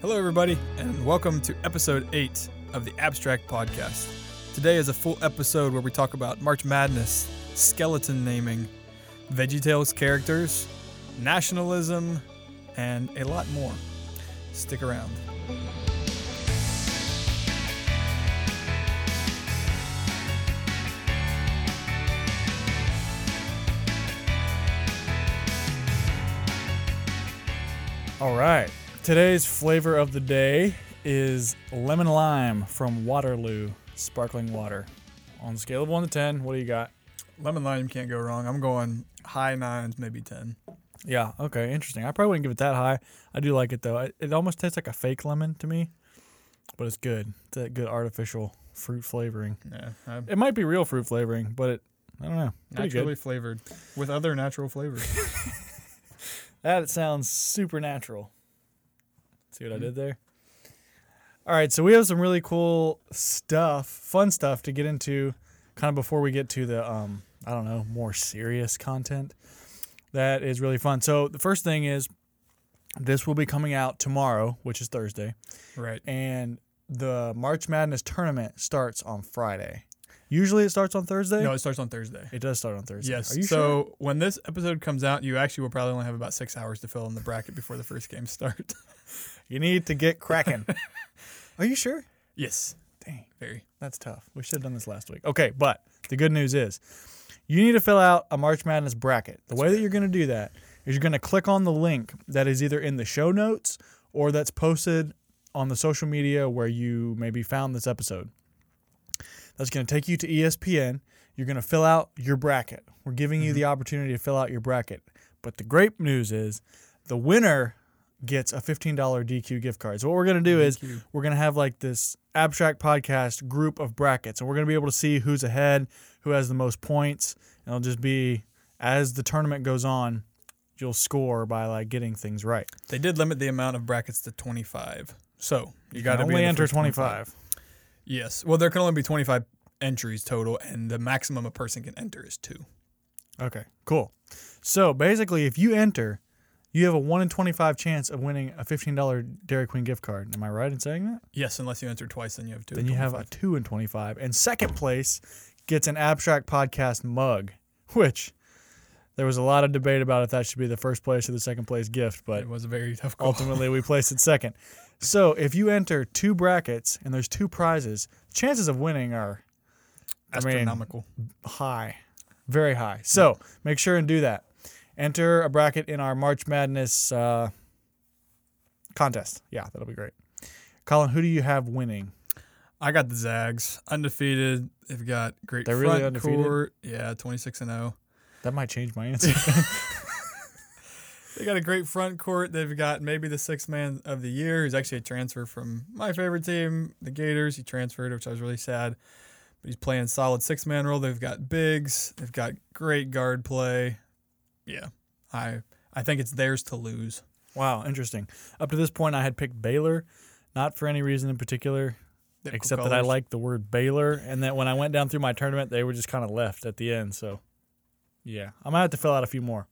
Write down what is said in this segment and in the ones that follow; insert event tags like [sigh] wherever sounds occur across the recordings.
Hello, everybody, and welcome to episode 8 of the Abstract Podcast. Today is a full episode where we talk about March Madness, skeleton naming, VeggieTales characters, nationalism, and a lot more. Stick around. All right. Today's flavor of the day is lemon lime from Waterloo sparkling water. On a scale of 1 to 10, what do you got? Lemon lime can't go wrong. I'm going high nines, maybe 10. Yeah, okay, interesting. I probably wouldn't give it that high. I do like it though. It, it almost tastes like a fake lemon to me, but it's good. It's that good artificial fruit flavoring. Yeah, I'm It might be real fruit flavoring, but it I don't know. Pretty naturally good. flavored with other natural flavors. [laughs] That sounds supernatural. See what I Mhm. did there? All right, so we have some really cool stuff, fun stuff to get into kind of before we get to the um I don't know, more serious content. That is really fun. So the first thing is this will be coming out tomorrow, which is Thursday, right. and the March Madness tournament starts on Friday. Usually it starts on Thursday. No, it starts on Thursday. it does start on Thursday. Yes. Are you so sure? when this episode comes out, you actually will probably only have about six hours to fill in the bracket before the first game [laughs] start. You need to get cracking. [laughs] Are you sure? yes. Dang. Very. That's tough. We should have done this last week. Okay, but the good news is you need to fill out a March Madness bracket. The way that you're going to do that is you're going to click on the link that is either in the show notes or that's posted on the social media where you maybe found this episode. That's going to take you to ESPN. You're going to fill out your bracket. We're giving you mm-hmm. the opportunity to fill out your bracket. But the great news is the winner gets a $15 DQ gift card. So what we're going to do is DQ. we're going to have like this abstract podcast group of brackets and we're going to be able to see who's ahead, who has the most points, and it'll just be as the tournament goes on, you'll score by like getting things right. They did limit the amount of brackets to 25. So you got to only enter first 25. Yes. Well, there can only be 25 entries total, and the maximum a person can enter is two. Okay, cool. So basically, if you enter, you have a 1 in 25 chance of winning a $15 Dairy Queen gift card. Am I right in saying that? Yes, unless you enter twice, then you have two. then you have a 2 in 25. And second place gets an Abstract Podcast mug, [laughs] which there was a lot of debate about if that should be the first place or the second place gift, but It was a very [laughs] tough call. ultimately we placed it second. So if you enter two brackets and there's two prizes, chances of winning are I mean, Astronomical. high, very high. So make sure and do that. Enter a bracket in our March Madness uh, contest. Yeah, that'll be great. Colin, who do you have winning? I got the Zags undefeated. They've got great They're front really undefeated? court. Yeah, 26 and 0. That might change my answer. They got a great front court. They've got maybe the sixth man of the year, who's actually a transfer from my favorite team, the Gators. He transferred, which I was really sad. But he's playing solid six man role. They've got bigs. They've got great guard play. Yeah, I I think it's theirs to lose. wow, interesting. Up to this point, I had picked Baylor, not for any reason in particular, except that I colors. like the word Baylor. And that when I went down through my tournament, they were just kind of left at the end. So, yeah, I might have to fill out a few more.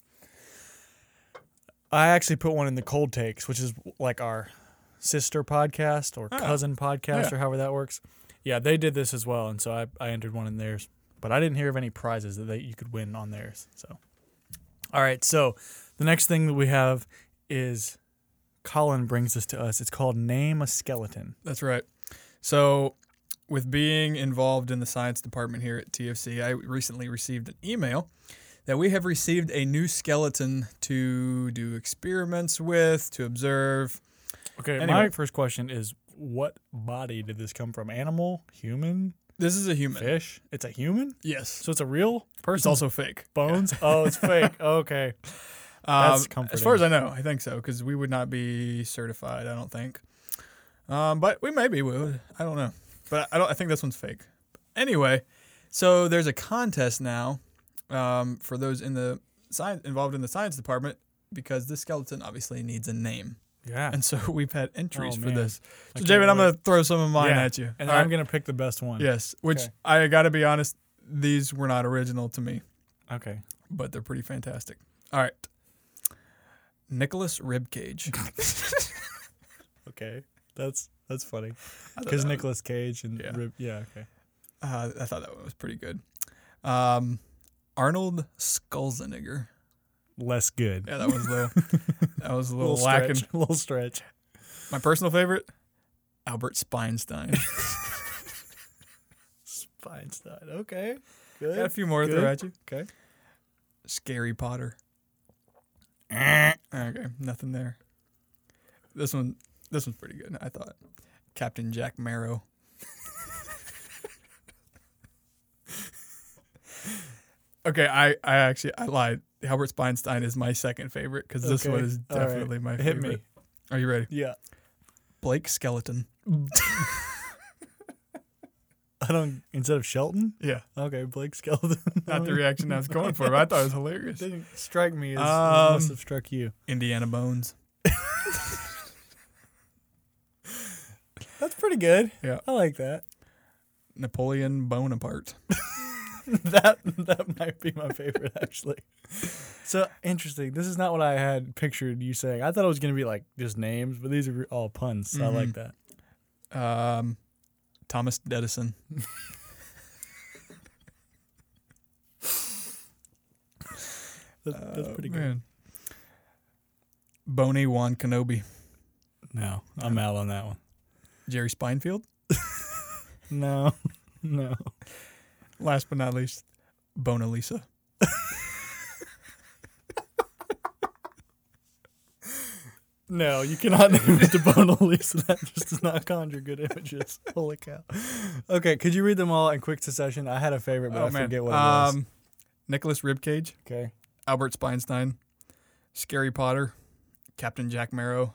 I actually put one in the cold takes, which is like our sister podcast or Oh, cousin podcast yeah. or however that works. Yeah, they did this as well, and so I, I entered one in theirs, but I didn't hear of any prizes that they, you could win on theirs. So, all right, so the next thing that we have is Colin brings this to us. It's called Name a Skeleton. That's right. So, with being involved in the science department here at TFC, I recently received an email that we have received a new skeleton to do experiments with, to observe. Okay, Anyway. my first question is what body did this come from? Animal, human, This is a human. fish? It's a human? Yes. So it's a real person? It's also fake. bones? Oh, it's fake. [laughs] Okay. Um, That's as far as I know, I think so because we would not be certified. I don't think. Um, but we maybe would. I don't know. But I don't. I think this one's fake. Anyway, so there's a contest now um, for those in the science involved in the science department because this skeleton obviously needs a name, Yeah. and so [laughs] we've had entries Oh, for man. this. So, David, I'm gonna throw some of mine Yeah. at you. And All I'm right? going to pick the best one. yes, which Okay. I got to be honest, these were not original to me, Okay. but they're pretty fantastic. All right, Nicholas Ribcage. [laughs] [laughs] Okay, that's that's funny because Nicholas Cage and Yeah. Rip- yeah okay. Uh, I thought that one was pretty good. Um, Arnold Schwarzenegger. Less good. Yeah, that was a little, [laughs] that was a little, little lacking. stretch. little stretch. My personal favorite, Albert Speinstein. Feinstein. [laughs] Okay, good. Got a few more to Good. throw at you. Okay. Scary Potter. Eh. Okay, nothing there. This one, this one's pretty good. I thought. Captain Jack Marrow. [laughs] okay, I, I actually I lied. Albert Speinstein is my second favorite because this Okay, one is all right. definitely my Hit favorite. me. Are you ready? Yeah. Blake Skeleton. [laughs] I don't. Instead of Shelton. Yeah, Okay, Blake Skeleton. [laughs] not the reaction I was going for, but I thought it was hilarious. Didn't strike me as Um, must have struck you. Indiana Bones. [laughs] That's pretty good. Yeah. I like that. Napoleon Bonaparte. [laughs] that that might be my favorite actually. So interesting. This is not what I had pictured you saying. I thought it was gonna be like just names, but these are all puns. So I like Mhm. that. Um, Thomas Edison. [laughs] That's, that's Uh, pretty good. man. Boney Wan Kenobi. No, I'm out on that one. Jerry Spinefield. [laughs] No, no. Last but not least, Bona Lisa. [laughs] No, you cannot name it to Mona Lisa. That just does not conjure good images. [laughs] Holy cow. Okay, could you read them all in quick succession? I had a favorite, but I forget what it was. um, Nicholas Ribcage, Okay. Albert Speinstein, Scary Potter, Captain Jack Marrow,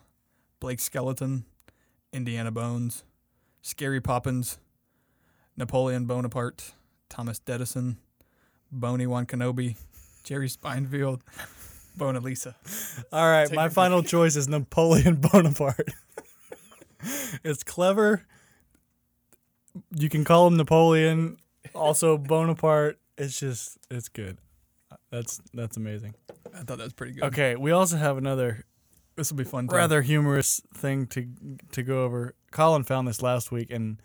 Blake Skeleton, Indiana Bones, Scary Poppins, Napoleon Bonaparte, Thomas Edison, Boney Wan Kenobi, Jerry Spinefield, Bona Lisa. All right, Take my final choice is Napoleon [laughs] Bonaparte. it's clever. You can call him Napoleon, also Bonaparte. It's just it's good. That's that's amazing. I thought that was pretty good. Okay, we also have another This will be fun. rather humorous thing to to go over. Colin found this last week, and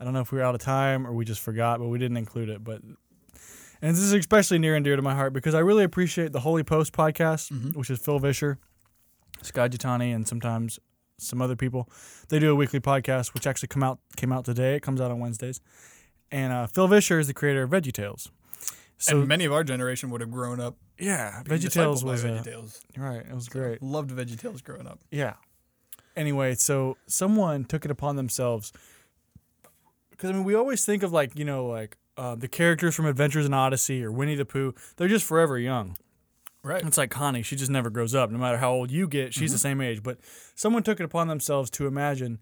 I don't know if we were out of time or we just forgot, but we didn't include it. But and this is especially near and dear to my heart because I really appreciate the Holy Post podcast, Mhm. which is Phil Vischer, Skye Jethani, and sometimes some other people. They do a weekly podcast, which actually come out came out today. It comes out on Wednesdays, and uh, Phil Vischer is the creator of VeggieTales. So and many of our generation would have grown up. yeah, being VeggieTales was VeggieTales. right. It was great. Loved VeggieTales growing up. Yeah. Anyway, so someone took it upon themselves because I mean, we always think of like you know like uh, the characters from Adventures in Odyssey or Winnie the Pooh. They're just forever young. Right. It's like Connie; she just never grows up. No matter how old you get, she's the same age. But someone took it upon themselves to imagine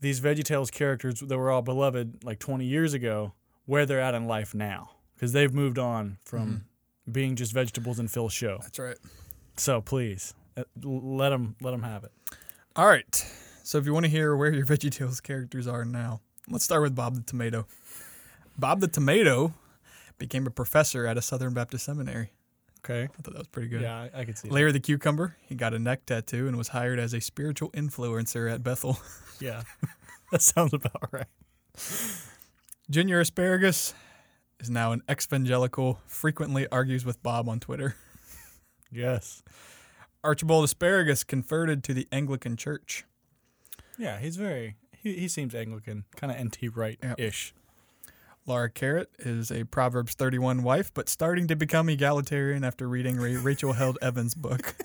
these VeggieTales characters that were all beloved like 20 years ago, where they're at in life now, because they've moved on from being just vegetables in Phil's show. That's right. So please, uh, let them let them have it. All right. So if you want to hear where your [laughs] VeggieTales characters are now, let's start with Bob the Tomato. Bob the Tomato became a professor at a Southern Baptist seminary. Okay. I thought that was pretty good. Yeah, I, I could see. that. Larry the Cucumber, he got a neck tattoo and was hired as a spiritual influencer at Bethel. [laughs] Yeah, that sounds about right. Junior Asparagus is now an evangelical, frequently argues with Bob on Twitter. Yes. Archibald Asparagus converted to the Anglican Church. Yeah, he's very. He, he seems Anglican, kind of NT Wright ish. Laura Carrot is a Proverbs 31 wife, but starting to become egalitarian after reading Ra- Rachel Held Evans' book. [laughs]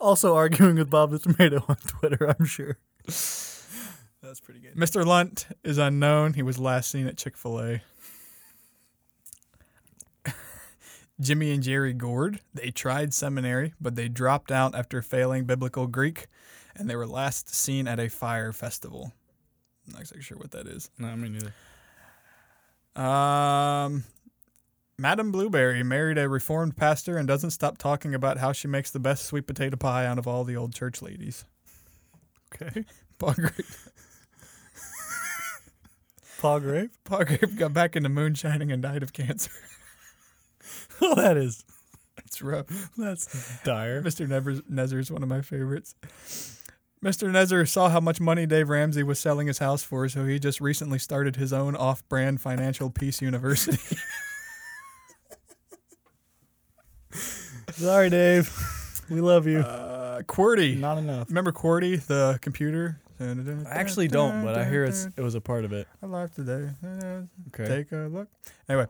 Also arguing with Bob the Tomato on Twitter, I'm sure. [laughs] That's pretty good. Mr. Lunt is unknown. He was last seen at Chick fil A. Jimmy and Jerry Gourd, they tried seminary, but they dropped out after failing biblical Greek, and they were last seen at a Fyre Festival. I'm not exactly sure what that is. No, me neither. Um, Madam Blueberry married a reformed pastor and doesn't stop talking about how she makes the best sweet potato pie out of all the old church ladies. Okay. [laughs] Paul Grape, Paul Grape? Paul Grape got back into moonshining and died of cancer. [laughs] Oh, that is. It's rough. That's dire. Mr. Nezzer is one of my favorites. Mr. Nezzer saw how much money Dave Ramsey was selling his house for, so he just recently started his own off-brand financial peace university. [laughs] Sorry, Dave. We love you. uh, QWERTY. Not enough. Remember QWERTY, the computer? I actually don't, but I hear it's it was a part of it. Alive today. Okay. Take a look. Anyway,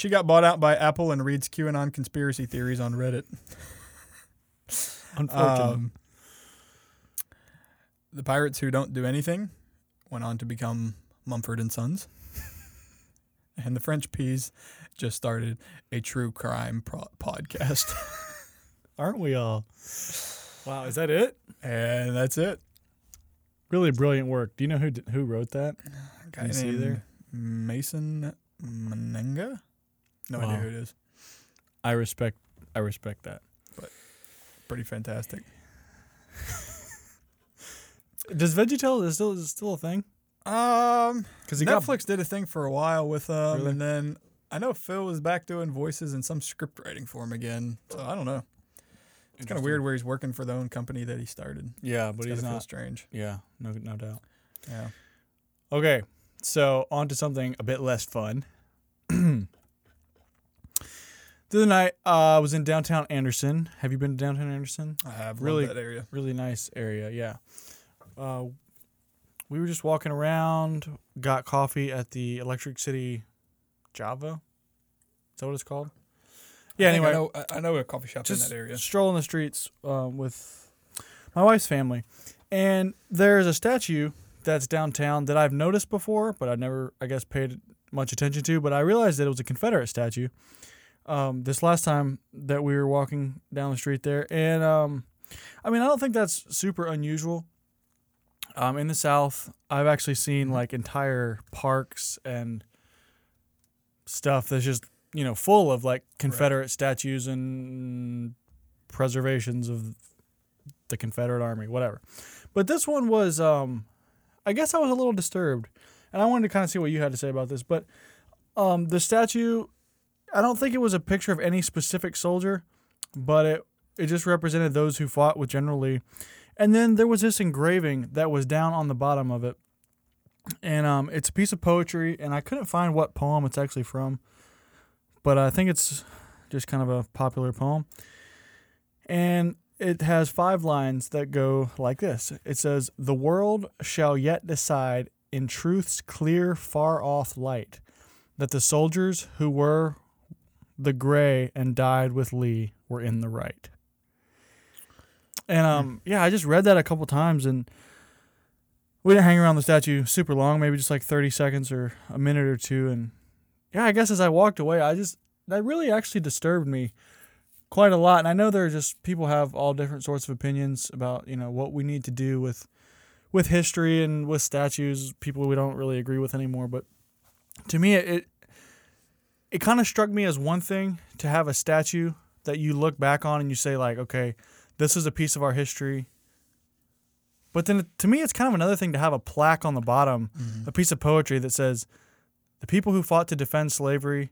she got bought out by Apple and reads QAnon conspiracy theories on Reddit. [laughs] Unfortunate. Um, the pirates who don't do anything went on to become Mumford and Sons. [laughs] and the French peas just started a true crime pro- podcast. [laughs] Aren't we all? Wow, is that it? and that's it. Really brilliant work. Do you know who d- who wrote that? Guy named? Mason Menenga. No Wow. idea who it is. I respect I respect that. But pretty fantastic. [laughs] Does VeggieTale is still is still a thing? Um, Because he got Netflix did a thing for a while with them, Really? and then I know Phil was back doing voices and some script writing for him again. So I don't know. It's kind of weird where he's working for the own company that he started. Yeah, but It's he's feel not. strange. Yeah, no no doubt. Yeah. Okay, so on to something a bit less fun. [clears throat] the other night, uh, I was in downtown Anderson. Have you been to downtown Anderson? I have Really- really that area. Really nice area, yeah. Uh, we were just walking around, got coffee at the Electric City Java. Is that what it's called? Yeah, I anyway, I know, I- know a coffee shop in that area. strolling the streets um, with my wife's family, and there's a statue that's downtown that I've noticed before, but I've never, I guess, paid much attention to. But I realized that it was a Confederate statue. Um, this last time that we were walking down the street there, and um, I mean, I don't think that's super unusual. Um, in the South, I've actually seen like entire parks and stuff that's just you know full of like Confederate statues and preservations of the Confederate Army, whatever. But this one was, um, I guess I was a little disturbed, and I wanted to kind of see what you had to say about this. But um, the statue, I don't think it was a picture of any specific soldier, but it it just represented those who fought with General Lee. And then there was this engraving that was down on the bottom of it, and um, it's a piece of poetry, and I couldn't find what poem it's actually from, but I think it's just kind of a popular poem. And it has five lines that go like this It says, The world shall yet decide in truth's clear, far off light that the soldiers who were the gray and died with Lee were in the right. And um, yeah, I just read that a couple times and we didn't hang around the statue super long, maybe just like 30 seconds or a minute or two. And yeah, I guess as I walked away, I just, that really actually disturbed me quite a lot. And I know there are just people have all different sorts of opinions about, you know, what we need to do with, with history and with statues, people we don't really agree with anymore. But to me, it, it, kind of struck me as one thing to have a statue that you look back on and you say like, okay, this is a piece of our history. But then to me, it's kind of another thing to have a plaque on the bottom, mm-hmm. a piece of poetry that says, the people who fought to defend slavery,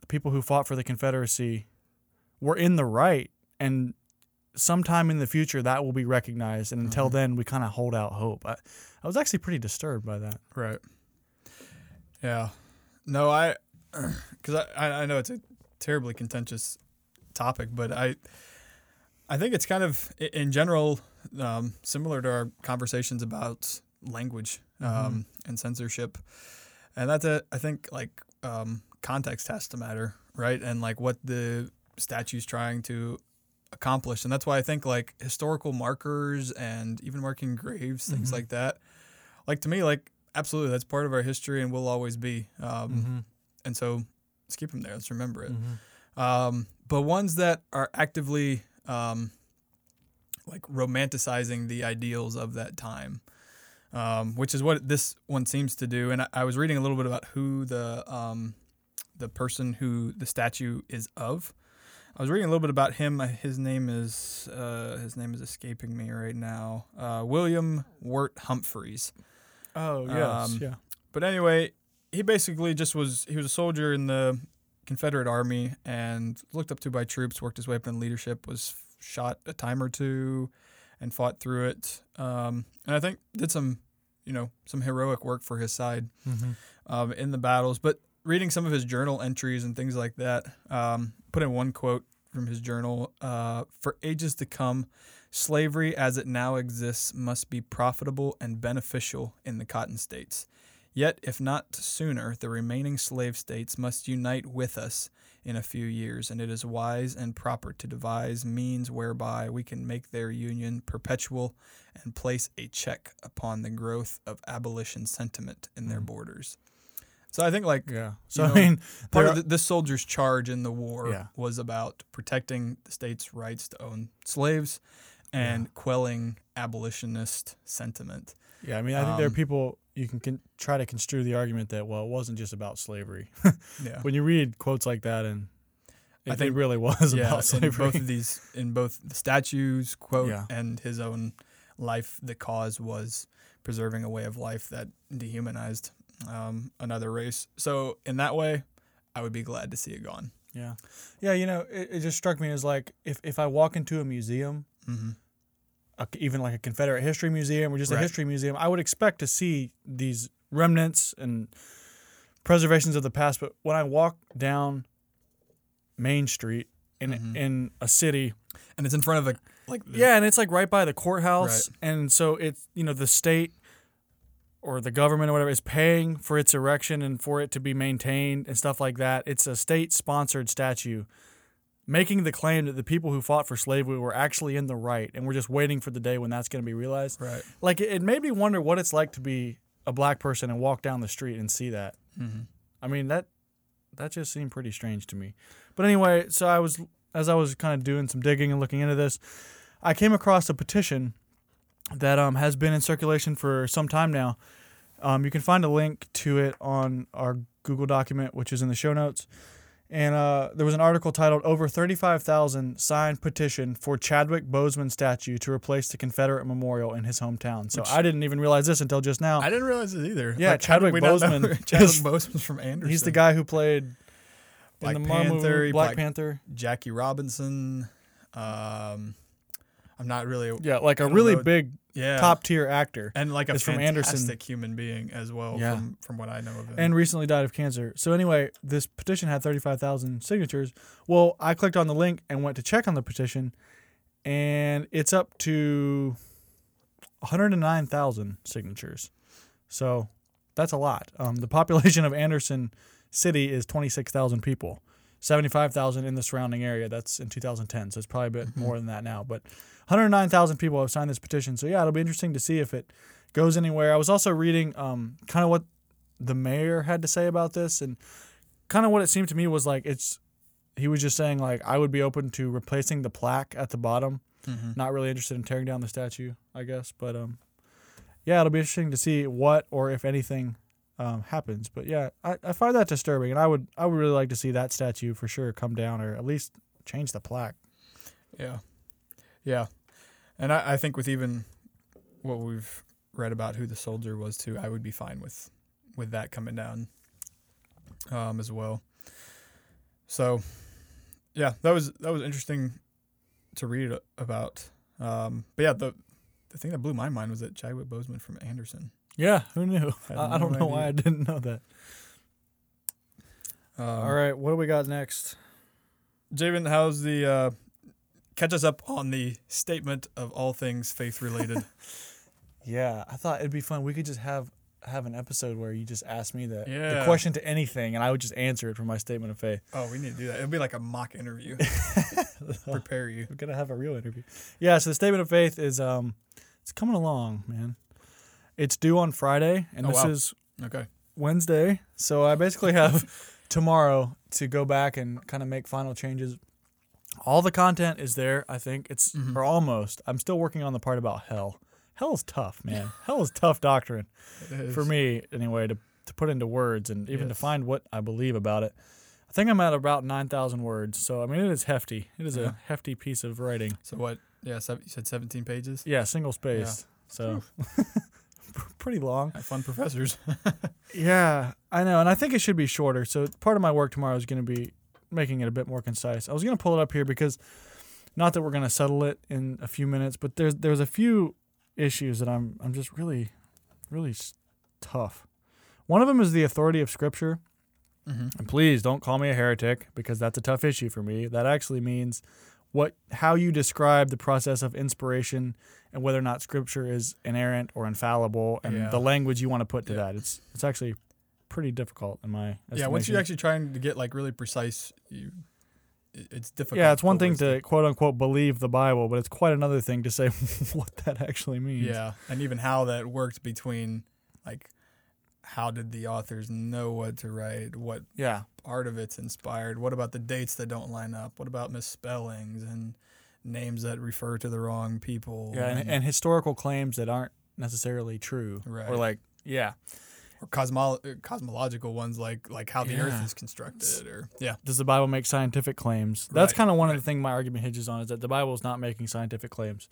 the people who fought for the Confederacy were in the right. And sometime in the future, that will be recognized. And until mm-hmm. then, we kind of hold out hope. I, I was actually pretty disturbed by that. Right. Yeah. No, I, [clears throat] because I, I know it's a terribly contentious topic, but I, I think it's kind of in general um, similar to our conversations about language um, and censorship, and that's a I think like um, context has to matter, right? And like what the statue's trying to accomplish, and that's why I think like historical markers and even marking graves, things Mhm. like that, like to me, like absolutely that's part of our history and will always be. Um, And so let's keep them there. Let's remember it. Um, but ones that are actively um, like romanticizing the ideals of that time, um, which is what this one seems to do. And I, I was reading a little bit about who the um, the person who the statue is of. I was reading a little bit about him. Uh, His name is uh, his name is escaping me right now. Uh, William Wirt Humphreys. Oh, yes. Um, yeah. But anyway, he basically just was he was a soldier in the Confederate Army and looked up to by troops, worked his way up in leadership, was shot a time or two, and fought through it. Um, and I think did some, you know, some heroic work for his side Mhm. um, in the battles. But reading some of his journal entries and things like that, um, put in one quote from his journal uh, For ages to come, slavery as it now exists must be profitable and beneficial in the cotton states. Yet, if not sooner, the remaining slave states must unite with us in a few years, and it is wise and proper to devise means whereby we can make their union perpetual and place a check upon the growth of abolition sentiment in their Mhm. borders. So I think like Yeah. So You I mean, part of the, this soldier's charge in the war Yeah. was about protecting the state's rights to own slaves and quelling abolitionist sentiment. Yeah, I mean, I think there are Um, people you can con- try to construe the argument that well, it wasn't just about slavery. [laughs] Yeah. when you read quotes like that, and I it, think- it really [laughs] was yeah, about in slavery. both of these, in both the statues quote Yeah. and his own life, the cause was preserving a way of life that dehumanized um, another race. So in that way, I would be glad to see it gone. yeah, yeah. You know, it, it just struck me as like if if I walk into a museum, hmm a, even like a Confederate history museum or just a history museum, I would expect to see these remnants and preservations of the past. But when I walk down Main Street in Mhm. in a city And it's in front of a like the- Yeah, and it's like right by the courthouse, and so it's you know the state or the government or whatever is paying for its erection and for it to be maintained and stuff like that. It's a state-sponsored statue, making the claim that the people who fought for slavery were actually in the right, and we're just waiting for the day when that's going to be realized. right. Like it, it made me wonder what it's like to be a black person and walk down the street and see that. hmm I mean that that just seemed pretty strange to me. But anyway, so I was as I was kind of doing some digging and looking into this, I came across a petition that um, has been in circulation for some time now. Um, you can find a link to it on our Google document, which is in the show notes. And uh, there was an article titled "Over 35,000 Signed Petition for Chadwick Boseman Statue to Replace the Confederate Memorial in his hometown." So Which- I didn't even realize this until just now. I didn't realize it either. Yeah, how Chadwick did we not know Boseman [laughs] Chadwick is- Boseman's from Anderson. He's the guy who played Black in the Marvel Panther, Black, Black- Panther. Jackie Robinson. Um, I'm not really Yeah, like a really know. big yeah top tier actor, and like a is from fantastic Anderson. human being as well. Yeah. From from what I know of him. and recently died of cancer. So anyway, this petition had thirty five thousand signatures. Well, I clicked on the link and went to check on the petition, and it's up to one hundred and nine thousand signatures. So that's a lot. Um, the population of Anderson City is twenty six thousand people. 75,000 in the surrounding area. That's in 2010, so it's probably a bit Mhm. more than that now. But 109,000 people have signed this petition. So yeah, it'll be interesting to see if it goes anywhere. I was also reading um, kind of what the mayor had to say about this, and kind of what it seemed to me was like it's he was just saying like I would be open to replacing the plaque at the bottom. Mhm. Not really interested in tearing down the statue, I guess. But um, yeah, it'll be interesting to see what or if anything um, happens. But yeah, I, I find that disturbing, and I would I would really like to see that statue for sure come down or at least change the plaque. Yeah, yeah, and I, I think with even what we've read about who the soldier was too, I would be fine with with that coming down um, as well. So, yeah, that was that was interesting to read about. Um, but yeah, the the thing that blew my mind was that Chadwick Boseman from Anderson. Yeah, who knew? [laughs] I, I don't no know why I didn't know that. Um, All right, what do we got next? Javen, how's the uh, catch us up on the statement of all things faith related? [laughs] Yeah, I thought it'd be fun. We could just have have an episode where you just ask me the, the question to anything, and I would just answer it from my statement of faith. oh, we need to do that. It'll be like a mock interview. [laughs] Prepare you. We're gonna have a real interview. Yeah, so the statement of faith is um, it's coming along, man. It's due on Friday, and Oh, this wow. is Okay. Wednesday. So I basically have [laughs] tomorrow to go back and kind of make final changes. All the content is there. I think it's Mhm. or almost. I'm still working on the part about hell. Hell is tough, man. [laughs] hell is tough doctrine. for me anyway to to put into words and even to find what I believe about it. I think I'm at about nine thousand words, so I mean it is hefty. It is Yeah. a hefty piece of writing. So what? Yeah, you said 17 pages. Yeah, single spaced. So [laughs] pretty long. Have fun, professors. [laughs] Yeah, I know, and I think it should be shorter. So part of my work tomorrow is going to be making it a bit more concise. I was going to pull it up here because not that we're gonna settle it in a few minutes, but there's there's a few issues that I'm I'm just really, really tough. One of them is the authority of Scripture. Mm-hmm. And please don't call me a heretic because that's a tough issue for me. That actually means what how you describe the process of inspiration and whether or not scripture is inerrant or infallible and Yeah. the language you want to put to Yeah. that. It's it's actually pretty difficult in my Yeah, once you're actually trying to get like really precise, you it's difficult. Yeah, it's one thing to quote unquote believe the Bible, but it's quite another thing to say [laughs] what that actually means. Yeah, and even how that worked between like how did the authors know what to write? What Yeah. part of it's inspired? What about the dates that don't line up? What about misspellings and names that refer to the wrong people? Yeah, and, and historical claims that aren't necessarily true. Right. Or like, yeah. Or cosmo- cosmological ones like like how the Earth is constructed, or yeah, Does the Bible make scientific claims? That's Right, kind of one of the things my argument hinges on is that the Bible is not making scientific claims.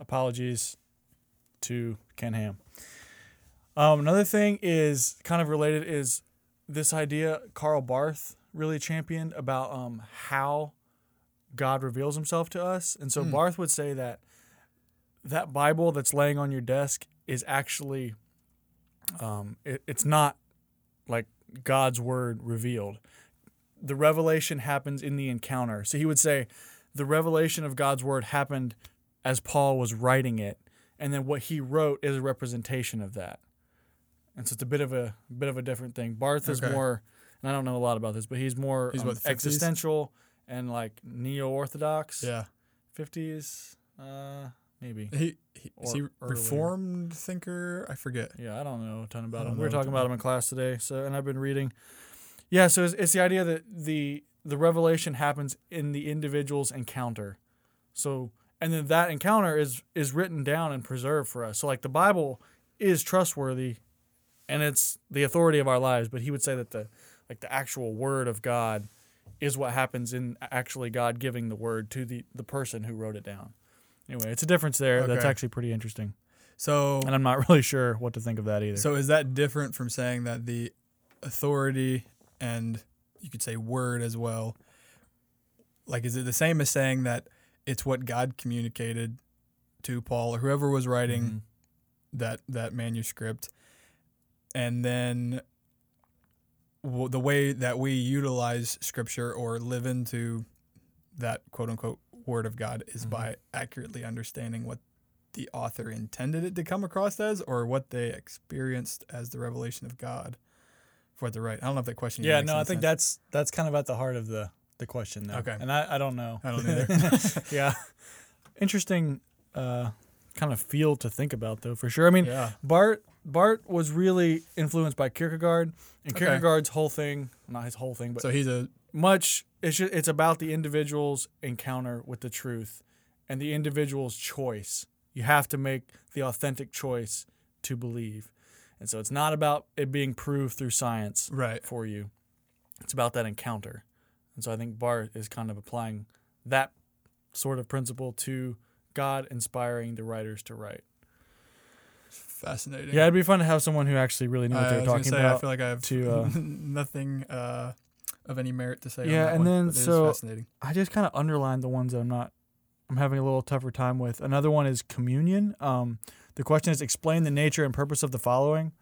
Apologies to Ken Ham. Um, another thing is kind of related is this idea Karl Barth really championed about um, how God reveals himself to us. And so Hmm. Barth would say that that Bible that's laying on your desk is actually um, it, it's not like God's word revealed. The revelation happens in the encounter. So he would say the revelation of God's word happened as Paul was writing it, and then what he wrote is a representation of that. And so it's a bit of a bit of a different thing. Barth is Okay. more, and I don't know a lot about this, but he's more He's um, what, existential and like neo-orthodox. yeah. fifties, uh, maybe. He, he is he earlier. reformed thinker? I forget. Yeah, I don't know a ton about him. We were talking about him in class today. So, and I've been reading. Yeah, so it's, it's the idea that the the revelation happens in the individual's encounter. So, and then that encounter is is written down and preserved for us. So, like the Bible is trustworthy, and it's the authority of our lives. But he would say that the like the actual word of God is what happens in actually God giving the word to the the person who wrote it down. Anyway, it's a difference there. That's actually pretty interesting, So and I'm not [laughs] really sure what to think of that either. So is that different from saying that the authority and you could say word as well? Like, is it the same as saying that it's what God communicated to Paul or whoever was writing Mhm. that that manuscript, and then w- the way that we utilize Scripture or live into that quote unquote word of God is Mhm. by accurately understanding what the author intended it to come across as or what they experienced as the revelation of God for the right. I don't know if that question. Yeah, no, I think sense. that's that's kind of at the heart of the the question though. Okay. And I, I don't know. I don't either. [laughs] [laughs] yeah. Interesting uh kind of field to think about though for sure. I mean, yeah. Barth Barth was really influenced by Kierkegaard and Okay. Kierkegaard's whole thing, not his whole thing, but So he's a much it's just, it's about the individual's encounter with the truth and the individual's choice. You have to make the authentic choice to believe. And so it's not about it being proved through science right. for you. It's about that encounter. And so I think Barth is kind of applying that sort of principle to God inspiring the writers to write. Fascinating. Yeah, it'd be fun to have someone who actually really knew what I they're talking say, I about. feel like I have to, uh, [laughs] nothing uh, of any merit to say. on Yeah, that and one, then but it is so- fascinating. I just kind of underlined the ones that I'm not I'm having a little tougher time with. Another one is communion. Um, the question is explain the nature and purpose of the following.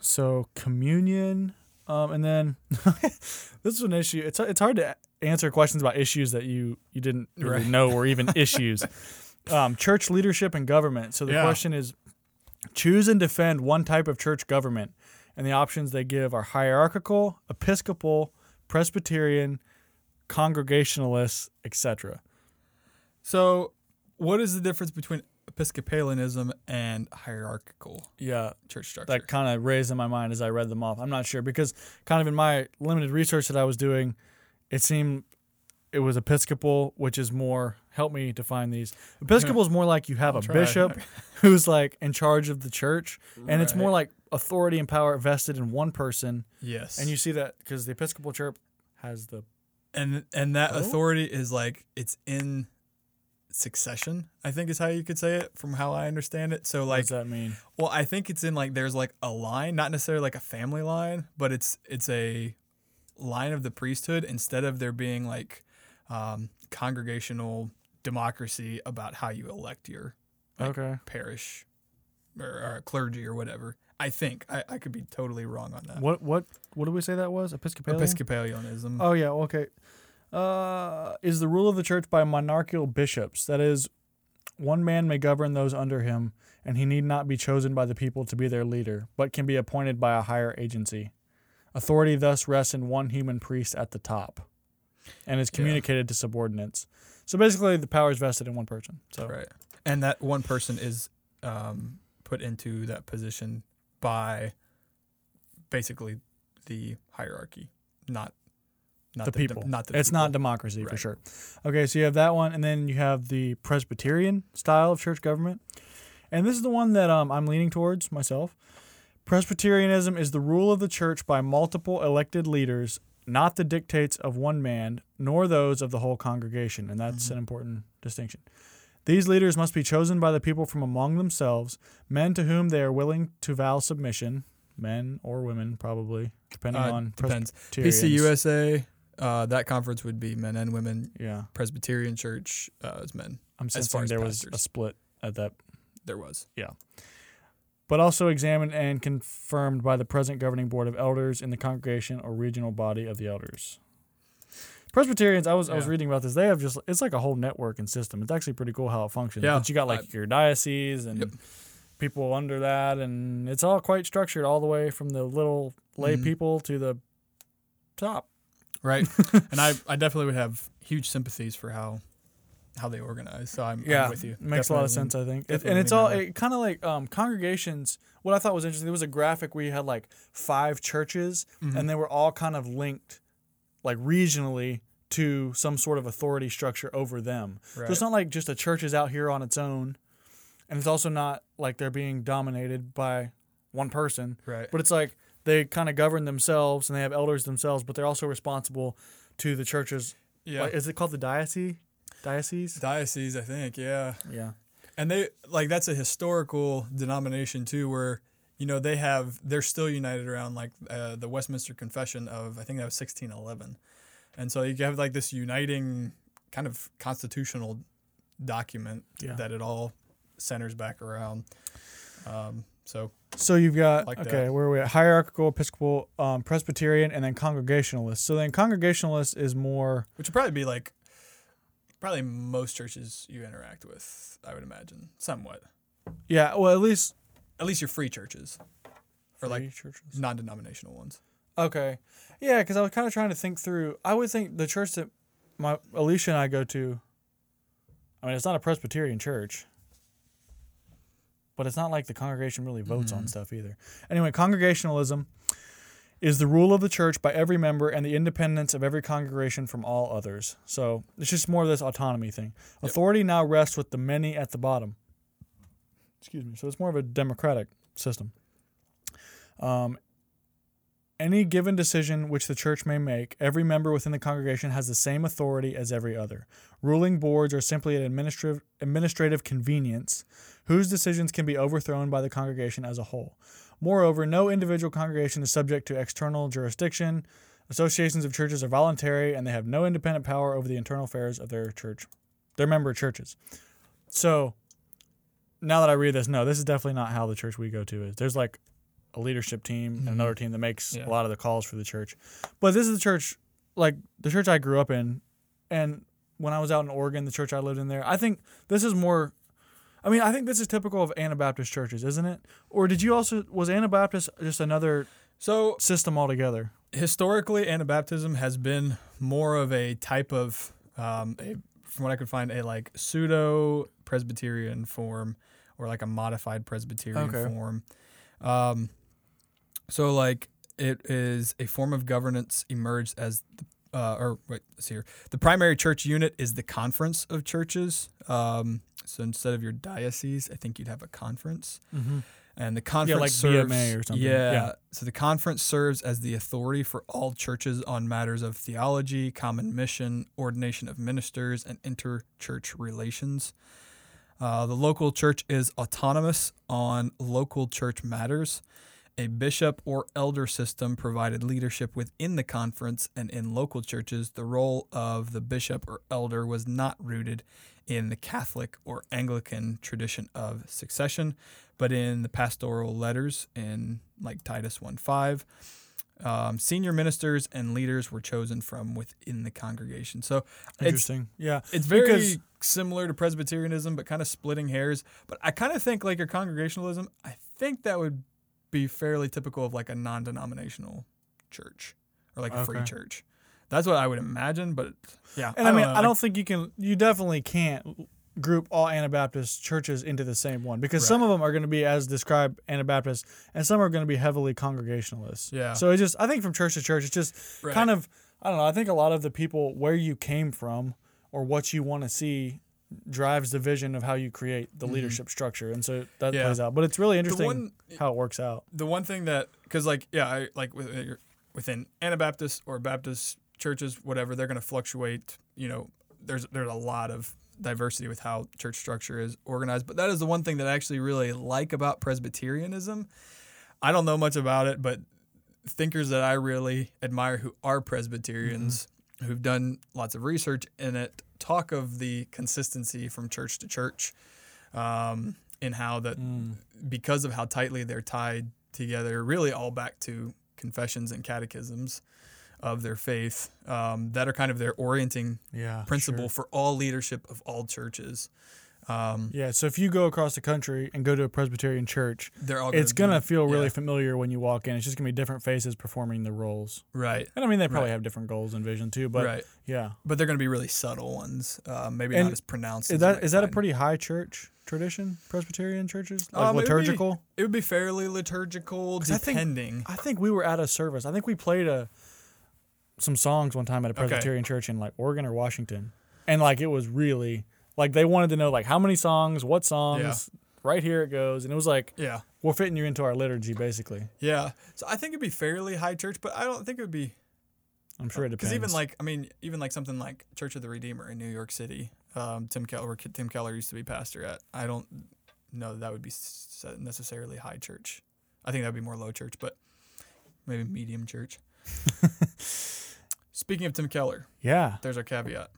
So communion, um, and then [laughs] this is an issue. It's it's hard to answer questions about issues that you you didn't really Right. know were even [laughs] issues. Um, church leadership and government. So the Yeah. question is choose and defend one type of church government, and the options they give are hierarchical, episcopal, Presbyterian, Congregationalists, etc. So, what is the difference between Episcopalianism and hierarchical Yeah, church structure? that kind of raised in my mind as I read them off. I'm not sure because kind of in my limited research that I was doing, it seemed it was Episcopal, which is more help me define these. Episcopal is more like you have I'll a try. bishop [laughs] who's like in charge of the church, and it's more like authority and power vested in one person. yes, And you see that because the Episcopal church has the and and that Oh? authority is like it's in succession. I think is how you could say it from how I understand it. So like, what does that mean? well, I think it's in like there's like a line, not necessarily like a family line, but it's it's a line of the priesthood instead of there being like um, congregational democracy about how you elect your like, Okay. parish or, or clergy or whatever. I think I, I could be totally wrong on that. What what what did we say that was? Episcopalian. Episcopalianism. Oh yeah, okay. Uh, is the rule of the church by monarchical bishops? That is, one man may govern those under him, and he need not be chosen by the people to be their leader, but can be appointed by a higher agency. Authority thus rests in one human priest at the top, and is Yeah. communicated to subordinates. So basically, the power is vested in one person. So Right. And that one person is um, put into that position by basically the hierarchy, not not the dem- people. not the it's people. not democracy for sure. Okay, so you have that one, and then you have the Presbyterian style of church government, and this is the one that um, I'm leaning towards myself. Presbyterianism is the rule of the church by multiple elected leaders, not the dictates of one man, nor those of the whole congregation, and that's an important distinction. These leaders must be chosen by the people from among themselves, men to whom they are willing to vow submission, men or women, probably, depending Uh, on depends. PCUSA, uh, that conference would be men and women. Yeah. Presbyterian Church uh, is men. I'm As far as there was a split at that, There was. But also examined and confirmed by the present governing board of elders in the congregation or regional body of the elders. Presbyterians, I was I was reading about this. They have just it's like a whole network and system. It's actually pretty cool how it functions. Yeah. But you got like I- your diocese and Yep. people under that, and it's all quite structured all the way from the little lay Mhm. people to the top. Right. [laughs] and I, I definitely would have huge sympathies for how how they organize. So I'm, I'm with you. Makes a lot of sense, I think. It, and it's all it, kind of like um, congregations. What I thought was interesting, there was a graphic where you had like five churches, Mhm. and they were all kind of linked, like regionally, to some sort of authority structure over them. Right. So it's not like just a church is out here on its own, and it's also not like they're being dominated by one person. right. But it's like they kind of govern themselves and they have elders themselves, but they're also responsible to the churches. Yeah. Like, is it called the diocese? Diocese? Diocese, I think. Yeah. Yeah. And they like that's a historical denomination too, where you know they have they're still united around like uh, the Westminster Confession of I think that was 1611, and so you have like this uniting kind of constitutional document Yeah. that it all centers back around. Um, so So you've got Like okay, that. where are we at? Hierarchical, Episcopal, um, Presbyterian, and then Congregationalist. So then Congregationalist is more which would probably be like probably most churches you interact with, I would imagine, somewhat. yeah, well at least At least your free churches or like churches. non-denominational ones. Okay, yeah, because I was kind of trying to think through. I would think the church that my Alicia and I go to. I mean, it's not a Presbyterian church, but it's not like the congregation really votes on Mhm. stuff either. Anyway, Congregationalism is the rule of the church by every member and the independence of every congregation from all others. So it's just more of this autonomy thing. Yep. Authority now rests with the many at the bottom. Excuse me. So it's more of a democratic system. Um, any given decision which the church may make, every member within the congregation has the same authority as every other. Ruling boards are simply an administrative administrative convenience whose decisions can be overthrown by the congregation as a whole. Moreover, no individual congregation is subject to external jurisdiction. Associations of churches are voluntary and they have no independent power over the internal affairs of their church, their member churches. So, now that I read this, no, this is definitely not how the church we go to is. There's like a leadership team and Mhm. another team that makes Yeah. a lot of the calls for the church. But this is the church, like the church I grew up in, and when I was out in Oregon, the church I lived in there, I think this is more. I mean, I think this is typical of Anabaptist churches, isn't it? Or did you also was Anabaptist just another So system altogether? historically, Anabaptism has been more of a type of, um, a, from what I could find, a like pseudo Presbyterian form or like a modified Presbyterian Okay. form. Um, so like it is a form of governance emerged as the uh, or wait, let's see here. The primary church unit is the conference of churches. Um, so instead of your diocese, I think you'd have a conference. Mm-hmm. And the conference yeah, like serves, BMA or something. Yeah, Yeah. So the conference serves as the authority for all churches on matters of theology, common mission, ordination of ministers, and inter-church relations. Uh, the local church is autonomous on local church matters, A bishop or elder system provided leadership within the conference, and in local churches, the role of the bishop or elder was not rooted in the Catholic or Anglican tradition of succession, but in the pastoral letters in like Titus 1 5. Um, senior ministers and leaders were chosen from within the congregation. So it's Interesting. yeah. it's very Because- similar to Presbyterianism, but kind of splitting hairs. But I kind of think like your congregationalism, I think that would be fairly typical of like a non-denominational church or like a free church. That's what I would imagine. But yeah, And I, mean, know, I like- don't think you can. You definitely can't group all Anabaptist churches into the same one because some of them are going to be as described Anabaptist, and some are going to be heavily Congregationalist. Yeah. So it just, I think from church to church, it's just Right. kind of, I don't know. I think a lot of the people where you came from or what you want to see drives the vision of how you create the leadership structure, and so that Mm-hmm. Yeah. plays out. But it's really interesting one- how it works out. the one thing that because like yeah I, like uh, within Anabaptist or Baptist churches whatever they're going to fluctuate you know there's there's a lot of diversity with how church structure is organized but that is the one thing that I actually really like about Presbyterianism I don't know much about it but thinkers that I really admire who are Presbyterians who've done lots of research in it talk of the consistency from church to church um, in how that because of how tightly they're tied together, really all back to confessions and catechisms of their faith um, that are kind of their orienting Yeah. principle sure. for all leadership of all churches. Um, Yeah. So if you go across the country and go to a Presbyterian church, they're all it's gonna feel really yeah, familiar when you walk in. It's just gonna be different faces performing the roles. right, And I mean, they probably Right. have different goals and vision too. But right. yeah, But they're going to be really subtle ones, uh, maybe And not as pronounced. is that is that a pretty high church tradition? Presbyterian churches like Um, it'd be- liturgical. It would be fairly liturgical, 'Cause I think- depending. I think we were at a service. I think we played a some songs one time at a Okay. Presbyterian church in like Oregon or Washington, and like it was really like they wanted to know like how many songs, what songs. Right here it goes, and it was like yeah, we're fitting you into our liturgy, basically. yeah. So I think it'd be fairly high church, but I don't think it would be I'm sure it depends. Because even like, I mean, even like something like Church of the Redeemer in New York City, um, Tim Keller, Tim Keller used to be pastor at. I don't know that, that would be necessarily high church. I think that would be more low church, but maybe medium church. [laughs] Speaking of Tim Keller, yeah, there's our caveat.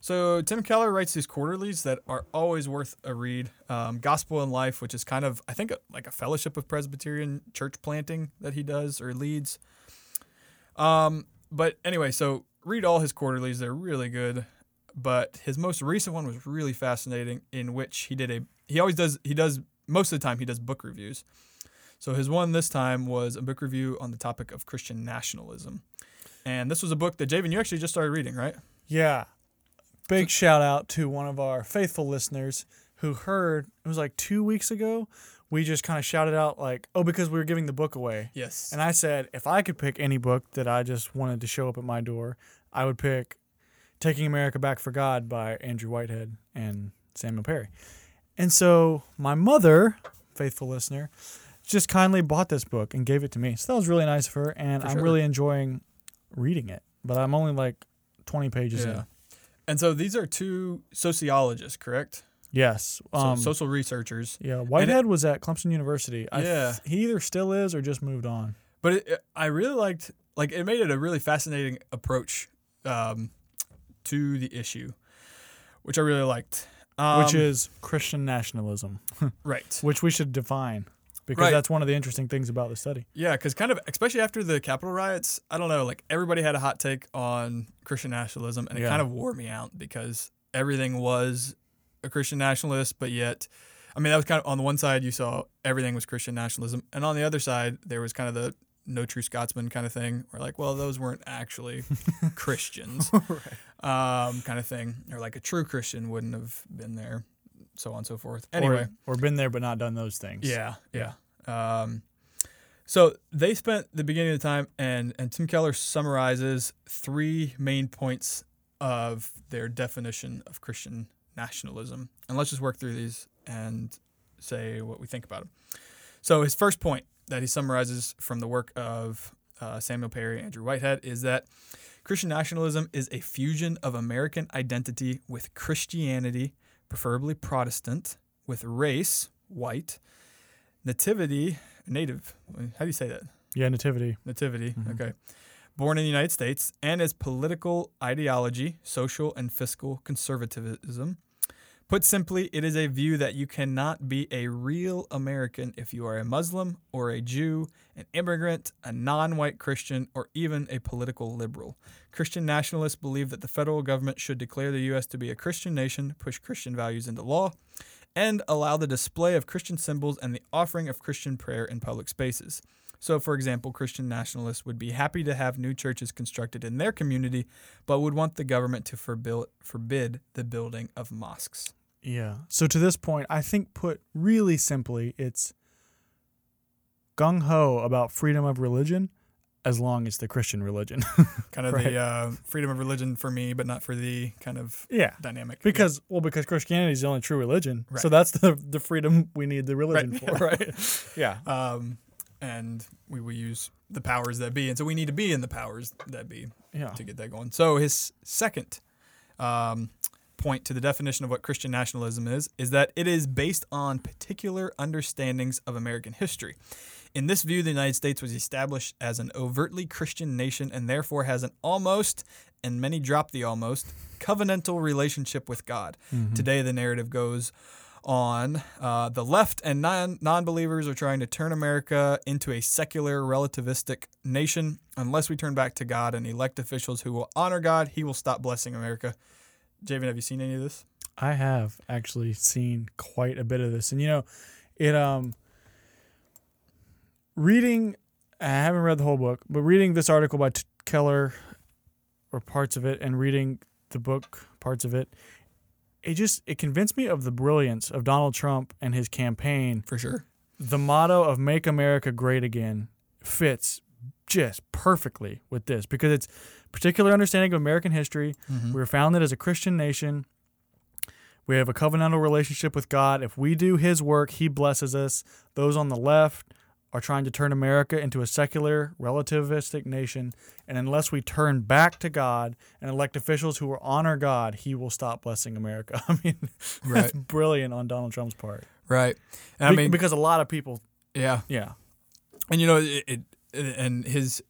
So Tim Keller writes these quarterlies that are always worth a read. Um, Gospel in Life, which is kind of I think like a fellowship of Presbyterian church planting that he does or leads. Um, but anyway, so read all his quarterlies; they're really good. But his most recent one was really fascinating, in which he did a he always does he does most of the time he does book reviews. So his one this time was a book review on the topic of Christian nationalism. And this was a book that Javen, you actually just started reading, right? Yeah. Big shout out to one of our faithful listeners who heard it was like two weeks ago. We just kind of shouted out like, "Oh, because we were giving the book away." Yes. And I said, if I could pick any book that I just wanted to show up at my door, I would pick "Taking America Back for God" by Andrew Whitehead and Samuel Perry. And so my mother, faithful listener, just kindly bought this book and gave it to me. So that was really nice of her, and For I'm sure. really enjoying reading it. But I'm only like 20 pages yeah. in. And so these are two sociologists, correct? Yes. So Um, social researchers. yeah, Whitehead was at Clemson University. I th- Yeah. he either still is or just moved on. But it, it- I really liked, like, it made it a really fascinating approach um, to the issue, which I really liked. Um, which is Christian nationalism, [laughs] right. which we should define because Right. that's one of the interesting things about the study. Yeah, because kind of, especially after the Capitol riots, I don't know, like everybody had a hot take on Christian nationalism, and it Yeah. kind of wore me out because everything was a Christian nationalist, but yet, I mean, that was kind of on the one side you saw everything was Christian nationalism, and on the other side there was kind of the no true Scotsman kind of thing, where like, well, those weren't actually [laughs] Christians, um, kind of thing, or like a true Christian wouldn't have been there, so on and so forth. Anyway, or, or been there but not done those things. yeah, yeah. Um, so they spent the beginning of the time, and and Tim Keller summarizes three main points of their definition of Christian nationalism, and let's just work through these and say what we think about them. So his first point that he summarizes from the work of uh, Samuel Perry, Andrew Whitehead, is that Christian nationalism is a fusion of American identity with Christianity, preferably Protestant, with race, white, nativity, native. How do you say that? Yeah, nativity. Nativity. Mhm. Okay. Born in the United States and its political ideology, social and fiscal conservatism. Put simply, it is a view that you cannot be a real American if you are a Muslim or a Jew, an immigrant, a non white Christian, or even a political liberal. Christian nationalists believe that the federal government should declare the U.S. to be a Christian nation, push Christian values into law, and allow the display of Christian symbols and the offering of Christian prayer in public spaces. So, for example, Christian nationalists would be happy to have new churches constructed in their community, but would want the government to forbid the building of mosques. Yeah. So to this point, I think put really simply, it's gung ho about freedom of religion as long as the Christian religion. [laughs] Kind of Right. the uh, freedom of religion for me, but not for the kind of yeah. dynamic. Because well, because Christianity is the only true religion, so that's the the freedom we need the religion right, [laughs] for. right. [laughs] Yeah, Um, and we will use the powers that be, and so we need to be in the powers that be yeah, to get that going. So his second um, point to the definition of what Christian nationalism is is that it is based on particular understandings of American history. In this view, the United States was established as an overtly Christian nation and therefore has an almost, and many drop the almost, covenantal relationship with God. Today, the narrative goes on uh, the left and non believers are trying to turn America into a secular, relativistic nation. Unless we turn back to God and elect officials who will honor God, He will stop blessing America. Javen, have you seen any of this? I have actually seen quite a bit of this, and you know, it um, reading. I haven't read the whole book, but reading this article by T- Keller, or parts of it, and reading the book parts of it, it just it convinced me of the brilliance of Donald Trump and his campaign. For sure. The motto of "Make America Great Again" fits just perfectly with this because it's particular understanding of American history. Mm-hmm. We were founded as a Christian nation. We have a covenantal relationship with God. If we do His work, He blesses us. Those on the left are trying to turn America into a secular, relativistic nation. And unless we turn back to God and elect officials who will honor God, He will stop blessing America. [laughs] I mean, that's brilliant on Donald Trump's part. Right. And I mean, because a lot of people, yeah. yeah, And you know, it, it and his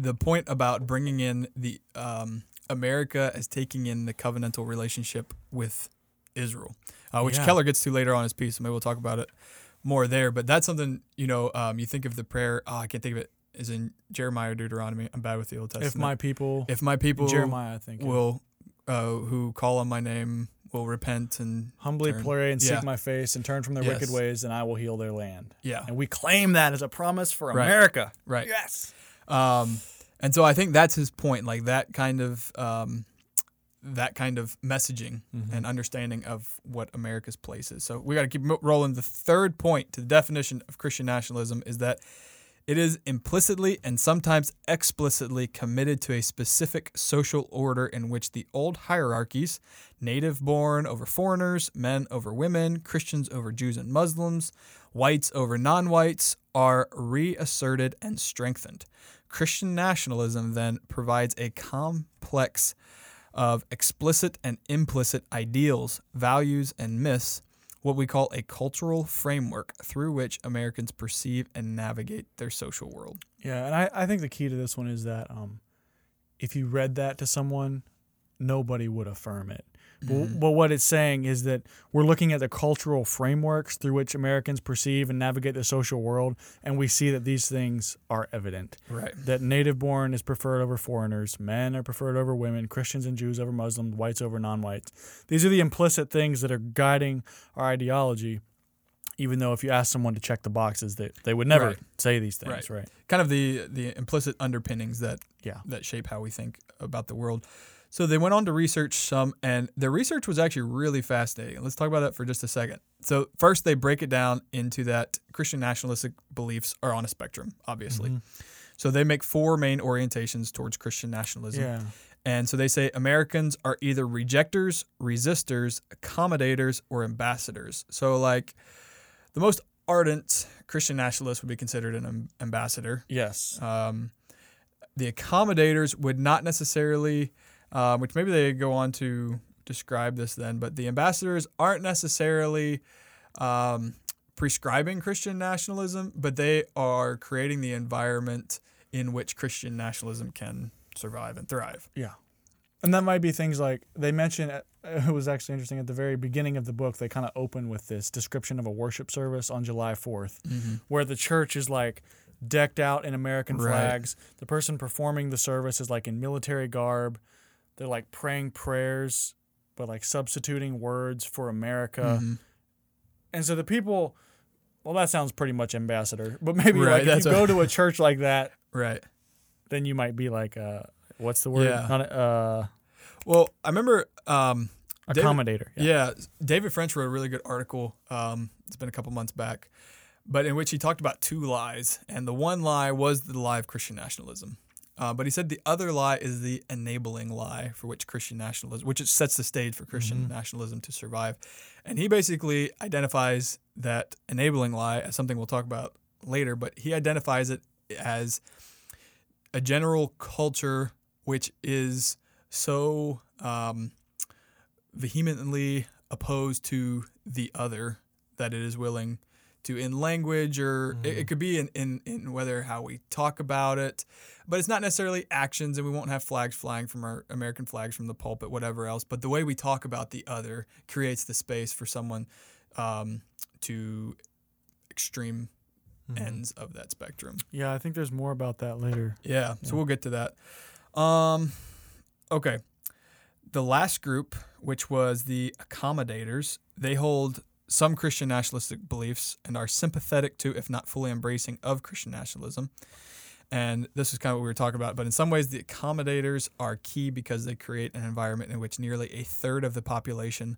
the point about bringing in the um, America as taking in the covenantal relationship with Israel, uh, which Yeah. Keller gets to later on in his piece. So maybe we'll talk about it more there. But that's something you know. Um, you think of the prayer. Oh, I can't think of it. Is in Jeremiah or Deuteronomy. I'm bad with the Old Testament. if my people, if my people Jeremiah, I think, will uh, who call on my name will repent and humbly turn. pray and Yeah. seek my face and turn from their Yes. wicked ways, and I will heal their land. yeah And we claim that as a promise for Right. America. right Yes. Um, and so I think that's his point, like that kind of um, that kind of messaging Mm-hmm. and understanding of what America's place is. So we got to keep rolling. The third point to the definition of Christian nationalism is that it is implicitly and sometimes explicitly committed to a specific social order in which the old hierarchies native born over foreigners, men over women, Christians over Jews and Muslims, whites over non whites are reasserted and strengthened. Christian nationalism then provides a complex of explicit and implicit ideals, values, and myths, what we call a cultural framework through which Americans perceive and navigate their social world. Yeah, and I, I think the key to this one is that um, if you read that to someone, nobody would affirm it. But, mm-hmm. but what it's saying is that we're looking at the cultural frameworks through which Americans perceive and navigate the social world, and we see that these things are evident. Right. That native born is preferred over foreigners, men are preferred over women, Christians and Jews over Muslims, whites over non whites. These are the implicit things that are guiding our ideology, even though if you ask someone to check the boxes, they, they would never Right. say these things, Right. right? Kind of the the implicit underpinnings that Yeah. that shape how we think about the world. So they went on to research some, and their research was actually really fascinating. Let's talk about that for just a second. So first, they break it down into that Christian nationalistic beliefs are on a spectrum, obviously. Mhm. So they make four main orientations towards Christian nationalism. Yeah. And so they say Americans are either rejectors, resistors, accommodators, or ambassadors. So, like, the most ardent Christian nationalist would be considered an ambassador. Yes. Um, the accommodators would not necessarily, uh, which maybe they go on to describe this then, but the ambassadors aren't necessarily um, prescribing Christian nationalism, but they are creating the environment in which Christian nationalism can survive and thrive. Yeah. And that might be things like they mention uh, [laughs] it was actually interesting at the very beginning of the book they kind of open with this description of a worship service on July 4th where the church is like decked out in American Right. flags. The person performing the service is like in military garb. They're like praying prayers but like substituting words for America. Mm-hmm. And so the people well that sounds pretty much ambassador, but maybe Right, like if you go to a [laughs] church like that Right. then you might be like uh what's the word? Yeah. Uh Well, I remember um, David- accommodator. Yeah. David French wrote a really good article. Um, it's been a couple months back, but in which he talked about two lies, and the one lie was the lie of Christian nationalism. Uh, but he said the other lie is the enabling lie for which Christian nationalism, which it sets the stage for Christian nationalism to survive. And he basically identifies that enabling lie as something we'll talk about later, but he identifies it as a general culture which is so um, vehemently opposed to the other that it is willing to in language or it, it could be in, in, in whether how we talk about it but it's not necessarily actions and we won't have flags flying from our american flags from the pulpit whatever else but the way we talk about the other creates the space for someone um, to extreme ends of that spectrum Yeah, I think there's more about that later. yeah, so we'll get to that. Um, okay. The last group, which was the accommodators, they hold some Christian nationalistic beliefs and are sympathetic to, if not fully embracing, of Christian nationalism. And this is kind of what we were talking about. But in some ways, the accommodators are key because they create an environment in which nearly a third of the population,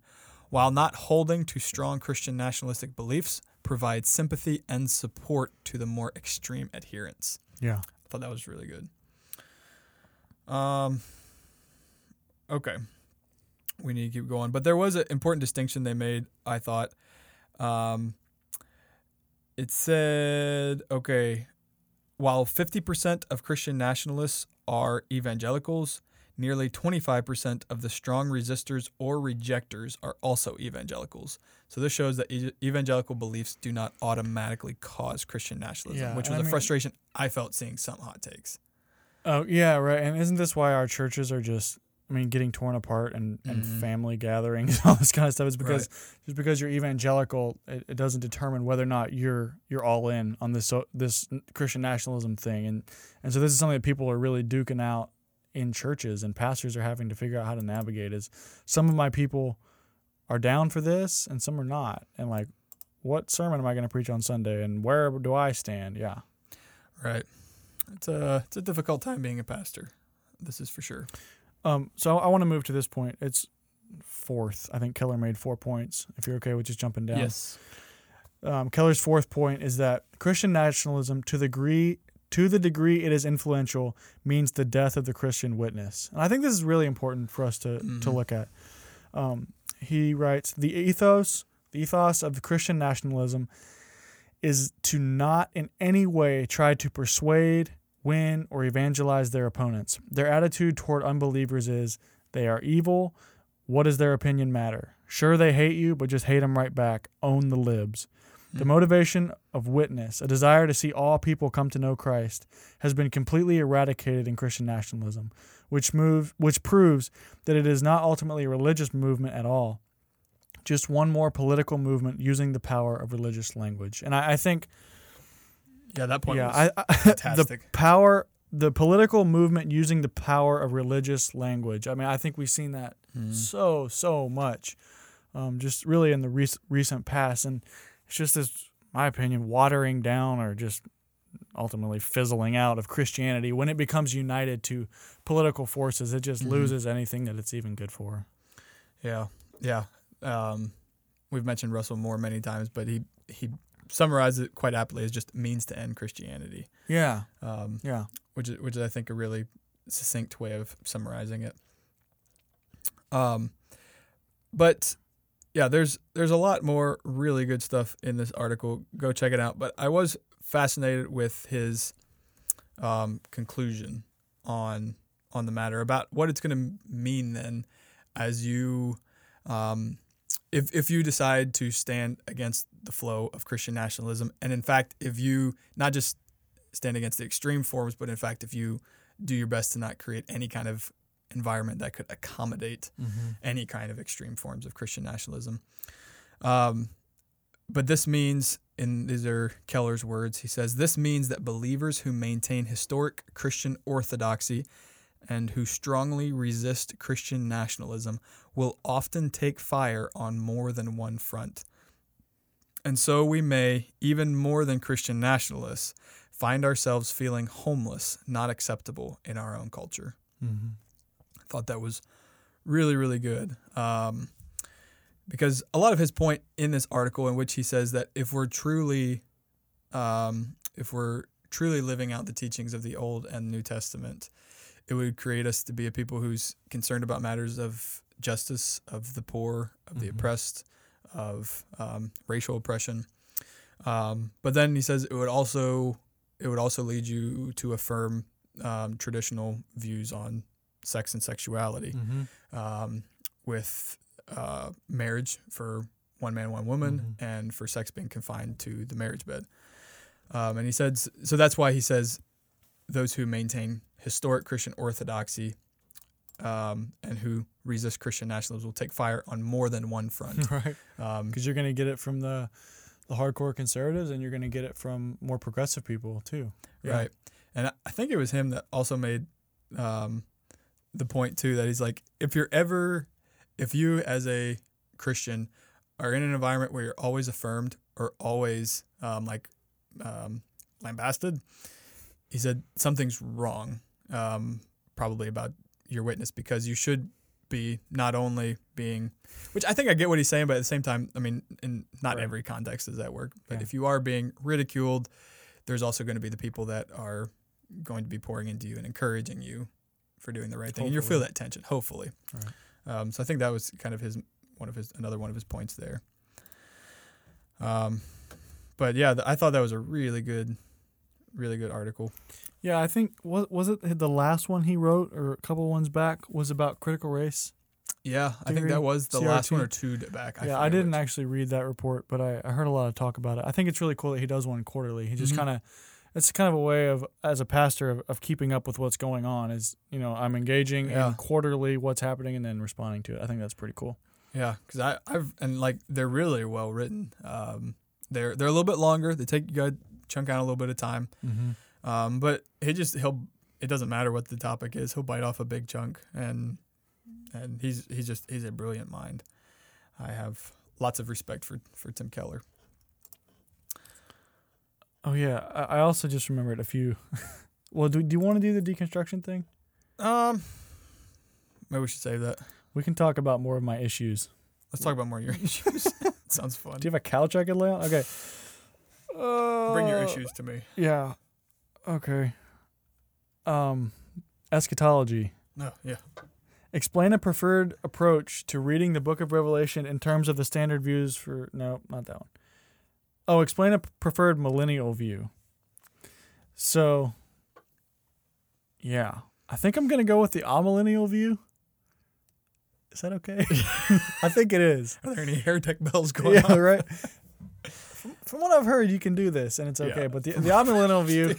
while not holding to strong Christian nationalistic beliefs, provide sympathy and support to the more extreme adherents. Yeah. I thought that was really good. Um. Okay. We need to keep going, but there was an important distinction they made. I thought. Um. It said, okay, while fifty percent of Christian nationalists are evangelicals, nearly twenty-five percent of the strong resistors or rejectors are also evangelicals. So this shows that e- evangelical beliefs do not automatically cause Christian nationalism, Yeah, which was I a mean- frustration I felt seeing some hot takes. Oh yeah, right. And isn't this why our churches are just I mean, getting torn apart and, and Mhm. family gatherings, [laughs] all this kind of stuff is because just because you're evangelical, it, it doesn't determine whether or not you're you're all in on this so, this Christian nationalism thing, and and so this is something that people are really duking out in churches, and pastors are having to figure out how to navigate. Is some of my people are down for this, and some are not, and like, what sermon am I going to preach on Sunday, and where do I stand? Yeah, Right. It's a it's a difficult time being a pastor. This is for sure. Um, so I want to move to this point. It's fourth. I think Keller made four points. If you're okay with just jumping down. Yes. Um, Keller's fourth point is that Christian nationalism, to the degree to the degree it is influential, means the death of the Christian witness. And I think this is really important for us to to Mhm. look at. Um, he writes the ethos the ethos of the Christian nationalism is to not in any way try to persuade, win, or evangelize their opponents. Their attitude toward unbelievers is they are evil. What does their opinion matter? Sure, they hate you, but just hate them right back. Own the libs. The Mhm. motivation of witness, a desire to see all people come to know Christ, has been completely eradicated in Christian nationalism, which move which proves that it is not ultimately a religious movement at all. Just one more political movement using the power of religious language. And I, I think Yeah, that point yeah, was I, I, [laughs] the power the political movement using the power of religious language. I mean, I think we've seen that Mhm. so so much, um, just really in the rec- recent past, and it's just this, my opinion, watering down or just ultimately fizzling out of Christianity when it becomes united to political forces. It just Mhm. loses anything that it's even good for. Yeah, yeah. Um, we've mentioned Russell Moore many times, but he he summarized it quite aptly as just means to end Christianity, Yeah, um, yeah, which is which is I think a really succinct way of summarizing it. Um, but yeah, there's there's a lot more really good stuff in this article. Go check it out. But I was fascinated with his um, conclusion on on the matter about what it's going to mean then as you um, if if you decide to stand against the flow of Christian nationalism, and in fact, if you not just stand against the extreme forms, but in fact, if you do your best to not create any kind of environment that could accommodate any kind of extreme forms of Christian nationalism. Um, but this means, and these are Keller's words, he says, this means that believers who maintain historic Christian orthodoxy and who strongly resist Christian nationalism will often take fire on more than one front. And so we may, even more than Christian nationalists, find ourselves feeling homeless, not acceptable in our own culture. Mm-hmm. I thought that was really, really good. Um, because a lot of his point in this article, in which he says that if we're truly, um, if we're truly living out the teachings of the Old and New Testament, it would create us to be a people who's concerned about matters of justice, of the poor, of the Mhm. oppressed, of um, racial oppression. Um, but then he says it would also it would also lead you to affirm um, traditional views on sex and sexuality Mm-hmm. um, with uh, marriage for one man, one woman, Mhm. and for sex being confined to the marriage bed. Um, and he says so that's why he says those who maintain historic Christian orthodoxy um, and who resist Christian nationalism will take fire on more than one front. [laughs] right. Um, Because you're going to get it from the the hardcore conservatives, and you're going to get it from more progressive people too. Yeah. Right. And I- I think it was him that also made um, the point too that he's like, if you're ever, if you as a Christian are in an environment where you're always affirmed or always um, like um, lambasted, he said something's wrong, um, probably about your witness because you should be not only being, which I think I get what he's saying, but at the same time, I mean, in not Right. every context does that work. But Yeah. if you are being ridiculed, there's also going to be the people that are going to be pouring into you and encouraging you for doing the right thing, and you'll feel that tension. Hopefully, Right. um, so I think that was kind of his one of his another one of his points there. Um, but yeah, th- I thought that was a really good, really good article. Yeah, I think was was it the last one he wrote or a couple ones back was about critical race. Yeah, I think that was the last one or two back. yeah, I didn't which. actually read that report, but I, I heard a lot of talk about it. I think it's really cool that he does one quarterly. He just Mhm. kind of it's kind of a way of as a pastor of, of keeping up with what's going on is you know i'm engaging Yeah. in quarterly what's happening and then responding to it i think that's pretty cool Yeah, because I I've and like they're really well written. Um, they're they're a little bit longer. They take you got chunk out a little bit of time. mm-hmm. Um, but he just he'll it doesn't matter what the topic is. He'll bite off a big chunk and and he's he's just he's a brilliant mind. I have lots of respect for for Tim Keller. oh yeah I, also just remembered a few [laughs] well do, do you want to do the deconstruction thing Um, maybe we should save that. we can talk about more of my issues Let's talk about more of your [laughs] issues. [laughs] Sounds fun. do you have a couch i could lay on okay Bring your Uh, issues to me. yeah okay um eschatology No, yeah. Explain a preferred approach to reading the book of Revelation in terms of the standard views for. No, not that one. Oh, explain a preferred millennial view. So, yeah. I think I'm going to go with the amillennial view. Is that okay? [laughs] [laughs] I think it is. Are there any heretic bells [laughs] going Yeah, on? right. From, what I've heard, you can do this and it's okay. Yeah. But the, [laughs] the amillennial view,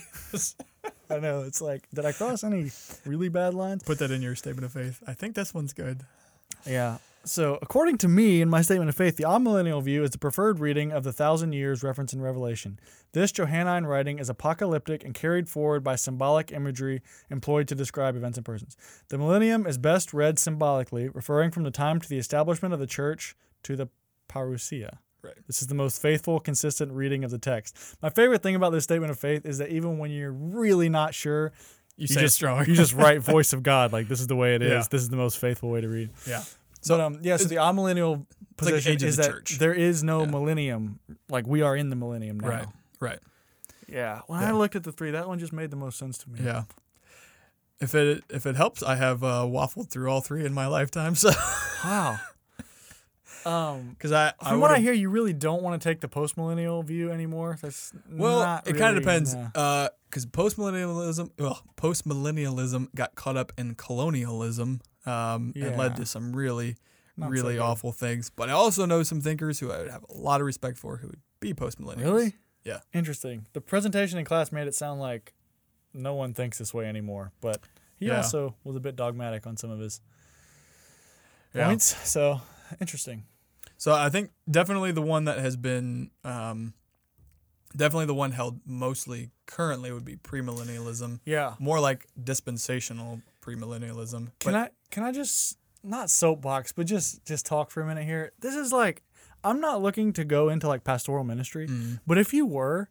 [laughs] I know, it's like, did I cross any really bad lines? Put that in your statement of faith. I think this one's good. Yeah. So, according to me, in my statement of faith, the amillennial view is the preferred reading of the thousand years referenced in Revelation. This Johannine writing is apocalyptic and carried forward by symbolic imagery employed to describe events and persons. The millennium is best read symbolically, referring from the time to the establishment of the church to the parousia. Right. This is the most faithful, consistent reading of the text. My favorite thing about this statement of faith is that even when you're really not sure, You, say just strong. you just write [laughs] voice of God like this is the way it is. Yeah. This is the most faithful way to read. yeah. So um, yeah, so the amillennial like the position age is the that church. there is no Yeah. millennium. Like we are in the millennium now. Right. Right. Yeah. When Yeah. I looked at the three, that one just made the most sense to me. Yeah. If it if it helps, I have uh, waffled through all three in my lifetime. So Wow. Um, [laughs] because I from what I hear, you really don't want to take the post millennial view anymore. That's well, it kind of depends. nah. Because post millennialism, well, post millennialism got caught up in colonialism, um, and led to some really Not really good. awful things. But I also know some thinkers who I would have a lot of respect for who would be post millennials. Really? Yeah. Interesting. The presentation in class made it sound like no one thinks this way anymore, but he Yeah. also was a bit dogmatic on some of his Yeah. points. So interesting. So I think definitely the one that has been um, definitely the one held mostly currently would be premillennialism. Yeah. More like dispensational premillennialism. Can But- I can I just not soapbox, but just just talk for a minute here? This is like I'm not looking to go into like pastoral ministry, Mm. but if you were,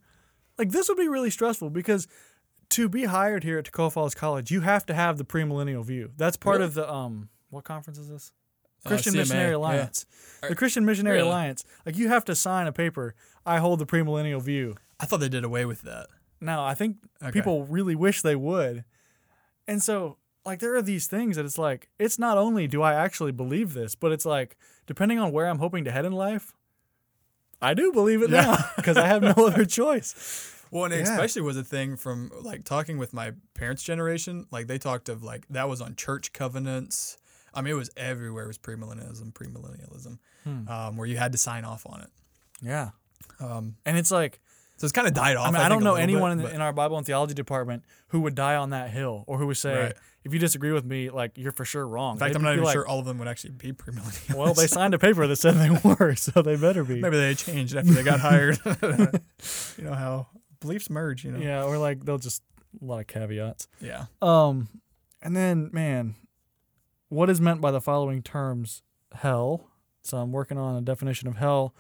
like this would be really stressful because to be hired here at Toccoa Falls College, you have to have the premillennial view. That's part Really? of the um what conference is this? Uh, Christian CMA, Missionary. Alliance. Are- The Christian Missionary Really? Alliance. Like you have to sign a paper. I hold the premillennial view. I thought they did away with that. Now I think Okay. people really wish they would, and so like there are these things that it's like it's not only do I actually believe this, but it's like depending on where I'm hoping to head in life, I do believe it Yeah. now [laughs] because I have no other choice. Well, and it Yeah. especially was a thing from like talking with my parents' generation. Like they talked of like that was on church covenants. I mean, it was everywhere. It was premillennialism, premillennialism, Hmm. um, where you had to sign off on it. Yeah, Um, and it's like so it's kind of died off. I mean I, think, don't know little bit, anyone in, in our Bible and theology department who would die on that hill or who would say Right. if you disagree with me, like you're for sure wrong. in fact, They'd I'm not even like, sure all of them would actually be premillennialists. Well, they signed a paper that said they [laughs] were, so they better be. maybe they changed after they got hired. [laughs] [laughs] you know how beliefs merge. You know. Yeah, or like they'll just a lot of caveats. Yeah. Um, and then man, what is meant by the following terms? Hell. So I'm working on a definition of hell.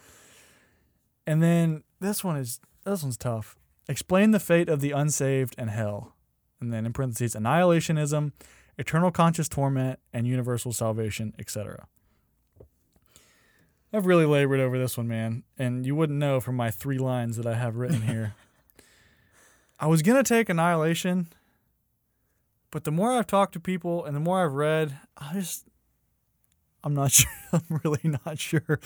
And then this one is this one's tough. Explain the fate of the unsaved and hell. And then in parentheses, annihilationism, eternal conscious torment, and universal salvation, etc. I've really labored over this one, man, and you wouldn't know from my three lines that I have written here. [laughs] I was gonna take annihilation, but the more I've talked to people and the more I've read, I just I'm not [laughs] sure. I'm really not sure.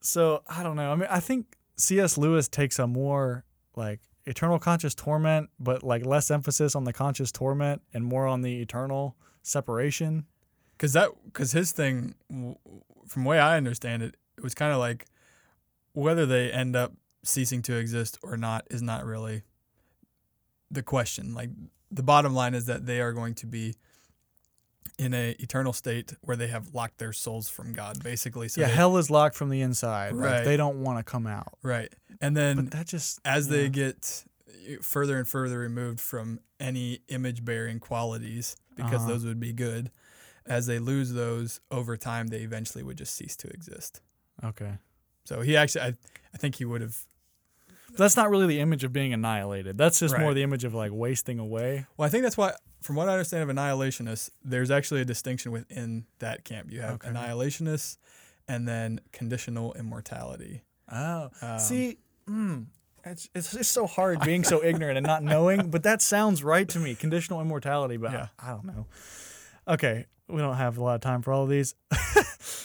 So I don't know. I mean, I think C.S. Lewis takes a more like eternal conscious torment, but like less emphasis on the conscious torment and more on the eternal separation. Because that, because his thing, from way I understand it, it was kind of like whether they end up ceasing to exist or not is not really the question. Like the bottom line is that they are going to be in a eternal state where they have locked their souls from God, basically. So yeah, they- hell is locked from the inside. Like, Right. they don't want to come out. right. And then But that just as yeah. they get further and further removed from any image bearing qualities, because Uh-huh. those would be good, as they lose those over time, they eventually would just cease to exist. okay. So he actually, I, I think he would have. That's not really the image of being annihilated. That's just more the image of like wasting away. Well, I think that's why, from what I understand of annihilationists, there's actually a distinction within that camp. You have Okay. annihilationists and then conditional immortality. Oh, Um, see, mm, it's it's just so hard being so [laughs] ignorant and not knowing. But that sounds right to me. Conditional immortality, but Yeah. I, I don't know. Okay, we don't have a lot of time for all of these. [laughs]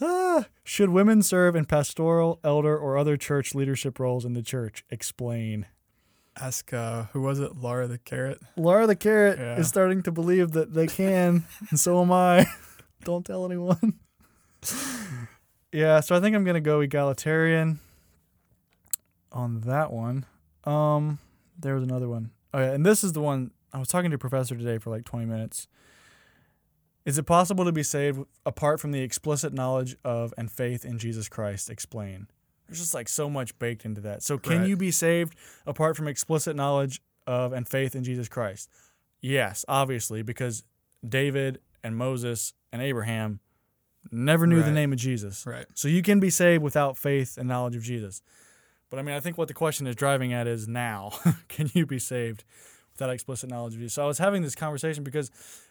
Ah, should women serve in pastoral, elder, or other church leadership roles in the church? Explain. Ask, uh, who was it? Laura the Carrot? Laura the carrot Yeah. is starting to believe that they can, and so am I. [laughs] Don't tell anyone. [laughs] yeah, so I think I'm gonna go egalitarian on that one. Um, there was another one. Oh yeah, and this is the one I was talking to a professor today for like 20 minutes. Is it possible to be saved apart from the explicit knowledge of and faith in Jesus Christ? Explain. There's just like so much baked into that. So can Right. you be saved apart from explicit knowledge of and faith in Jesus Christ? Yes, obviously, because David and Moses and Abraham never knew the name of Jesus. Right. So you can be saved without faith and knowledge of Jesus. But I mean, I think what the question is driving at is now, [laughs] can you be saved without explicit knowledge of you. So I was having this conversation because,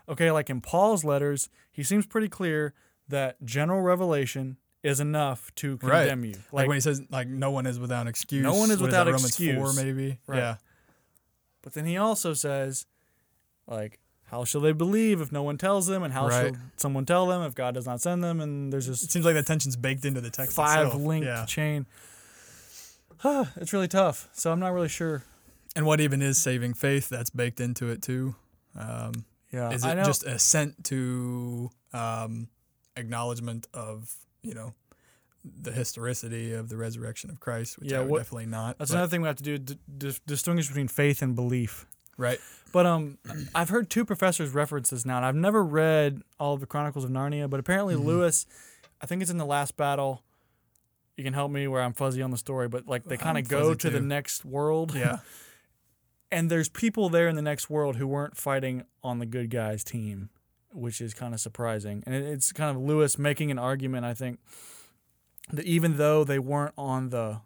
okay, like in Paul's letters, he seems pretty clear that general revelation is enough to Right. condemn you. Like, when he says, like, no one is without excuse. No one is What without that, Romans excuse. 4, maybe? Right. Yeah. But then he also says, like, how shall they believe if no one tells them? And how Right. shall someone tell them if God does not send them? And there's just. It seems like that tension's baked into the text. five itself. linked Yeah. chain. [sighs] it's really tough. So I'm not really sure. And what even is saving faith? That's baked into it too. Um, Yeah. is it just assent to um, acknowledgement of you know the historicity of the resurrection of Christ, which Yeah, what- definitely not. That's but- another thing we have to do: d- dis- distinguish between faith and belief. right. But um, [clears throat] I've heard two professors reference this now, and I've never read all of the Chronicles of Narnia. But apparently, Mhm. Lewis, I think it's in the last battle. You can help me where I'm fuzzy on the story, but like they kind of go to the next world, Yeah. [laughs] and there's people there in the next world who weren't fighting on the good guys team, which is kind of surprising. And it's kind of Lewis making an argument, I think, that even though they weren't on the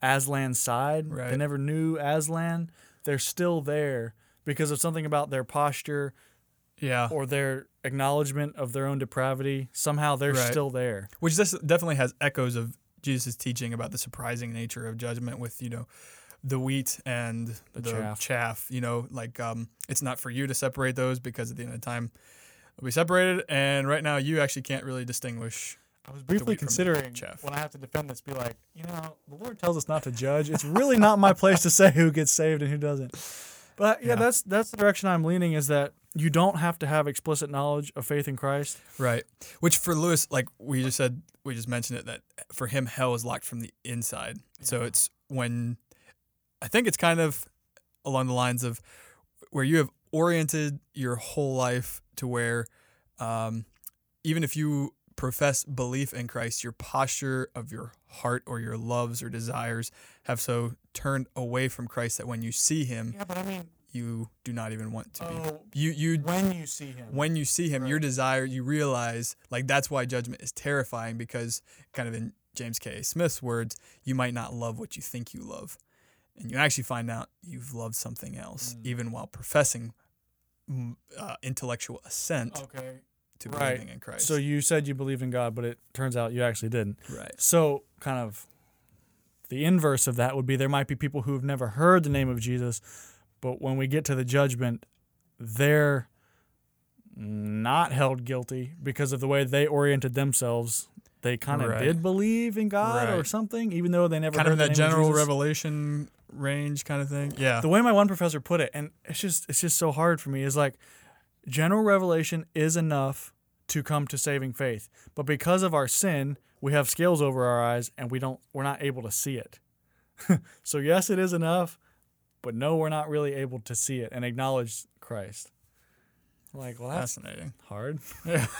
Aslan side, they never knew Aslan, they're still there because of something about their posture Yeah. or their acknowledgement of their own depravity. Somehow they're Right. still there. Which this definitely has echoes of Jesus' teaching about the surprising nature of judgment with, you know, the wheat and The the, chaff. chaff. You know, like um, it's not for you to separate those because at the end of the time they'll be separated. And right now you actually can't really distinguish. I was briefly briefly wheat from the considering chaff. when I have to defend this, be like, you know, the Lord tells us not to judge. It's really [laughs] not my place to say who gets saved and who doesn't. But yeah, Yeah. that's that's the direction I'm leaning. Is that you don't have to have explicit knowledge of faith in Christ. Right. Which for Lewis, like we just said, we just mentioned it that for him, hell is locked from the inside. So it's when I think it's kind of along the lines of where you have oriented your whole life to where um, even if you profess belief in Christ, your posture of your heart or your loves or desires have so turned away from Christ that when you see him, Yeah, but I mean, you do not even want to oh, be. You you when you see Him, when you see him, your desire, you realize like that's why judgment is terrifying because kind of in James K. Smith's words, you might not love what you think you love. And you actually find out you've loved something else, Mm. even while professing mm, uh, intellectual assent okay. to right. believing in Christ. So you said you believe in God, but it turns out you actually didn't. right. So kind of the inverse of that would be there might be people who have never heard the name of Jesus, but when we get to the judgment, they're not held guilty because of the way they oriented themselves. They kind of Right. did believe in God or something, even though they never Kind heard of the that general revelation range kind of thing. Yeah. The way my one professor put it, and it's just it's just so hard for me, is like general revelation is enough to come to saving faith, but because of our sin, we have scales over our eyes and we don't we're not able to see it. [laughs] so yes, it is enough, but no, we're not really able to see it and acknowledge Christ. Like, well, that's Fascinating. hard. Yeah. [laughs]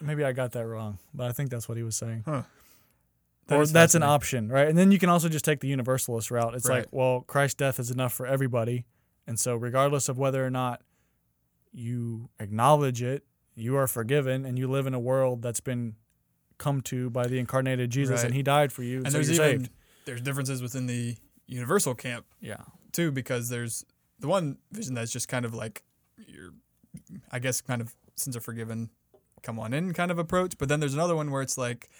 Maybe I got that wrong, but I think that's what he was saying. That or that's an option, right? And then you can also just take the universalist route. It's like, well, Christ's death is enough for everybody. And so, regardless of whether or not you acknowledge it, you are forgiven and you live in a world that's been come to by the incarnated Jesus Right. and he died for you. And so there's you're even saved. there's differences within the universal camp Yeah. too because there's the one vision that's just kind of like you're i guess kind of sins are forgiven come on in kind of approach but then there's another one where it's like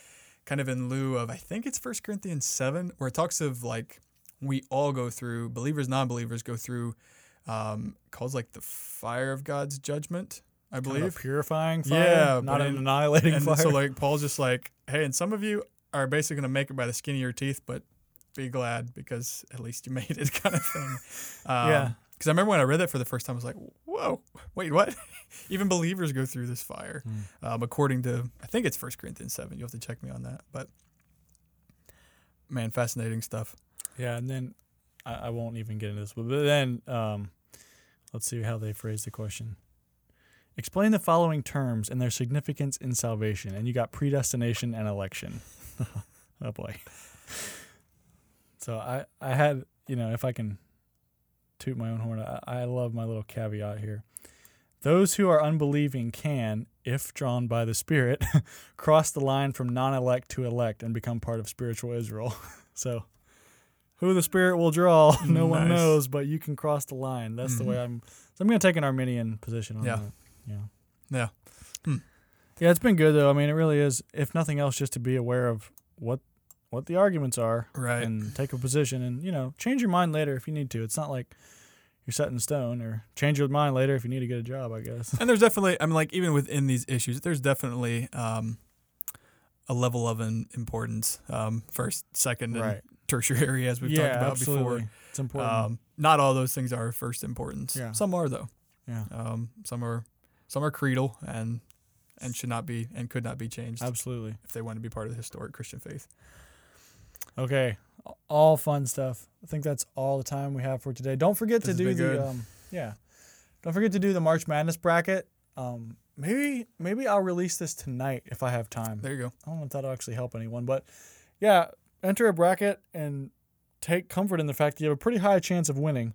kind of in lieu of i think it's First corinthians 7 where it talks of like we all go through believers non-believers go through um calls like the fire of god's judgment i Kind of believe a purifying fire, Yeah, not an in- annihilating and fire. so like paul's just like hey and some of you are basically going to make it by the skin of your teeth but be glad because at least you [laughs] made it kind of thing um, Yeah. because i remember when i read that for the first time i was like whoa wait what [laughs] even believers go through this fire Hmm. um, according to i think it's First corinthians 7 you'll have to check me on that but man fascinating stuff Yeah, and then I, I won't even get into this, but, but then um, let's see how they phrase the question. Explain the following terms and their significance in salvation, and you got predestination and election. [laughs] oh boy. So I I had you know if I can toot my own horn, I, I love my little caveat here. Those who are unbelieving can, if drawn by the Spirit, [laughs] cross the line from non-elect to elect and become part of spiritual Israel. [laughs] so who the spirit will draw [laughs] no one knows but you can cross the line that's the way i'm so i'm gonna take an arminian position on Yeah. that yeah Yeah. Hmm. yeah it's been good though i mean it really is if nothing else just to be aware of what what the arguments are right and take a position and you know change your mind later if you need to it's not like you're set in stone or change your mind later if you need to get a job i guess and there's definitely i mean like even within these issues there's definitely um a level of an importance um first second and right tertiary as we've yeah talked about absolutely before it's important Um, not all those things are first importance. Yeah. Some are though. yeah Um, some are some are creedal, and and should not be and could not be changed Absolutely. if they want to be part of the historic Christian faith. Okay. All fun stuff. I think that's all the time we have for today. Don't forget This to do the um yeah. Don't forget to do the March Madness bracket. Um maybe maybe I'll release this tonight if I have time. There you go. I don't know if that'll actually help anyone, but yeah, enter a bracket and take comfort in the fact that you have a pretty high chance of winning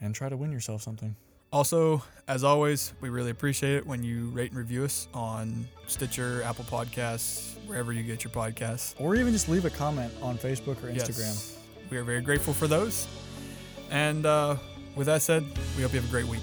and try to win yourself something. Also, as always, we really appreciate it when you rate and review us on Stitcher, Apple Podcasts, wherever you get your podcasts. Or even just leave a comment on Facebook or Yes. Instagram. We are very grateful for those. And uh, with that said, we hope you have a great week.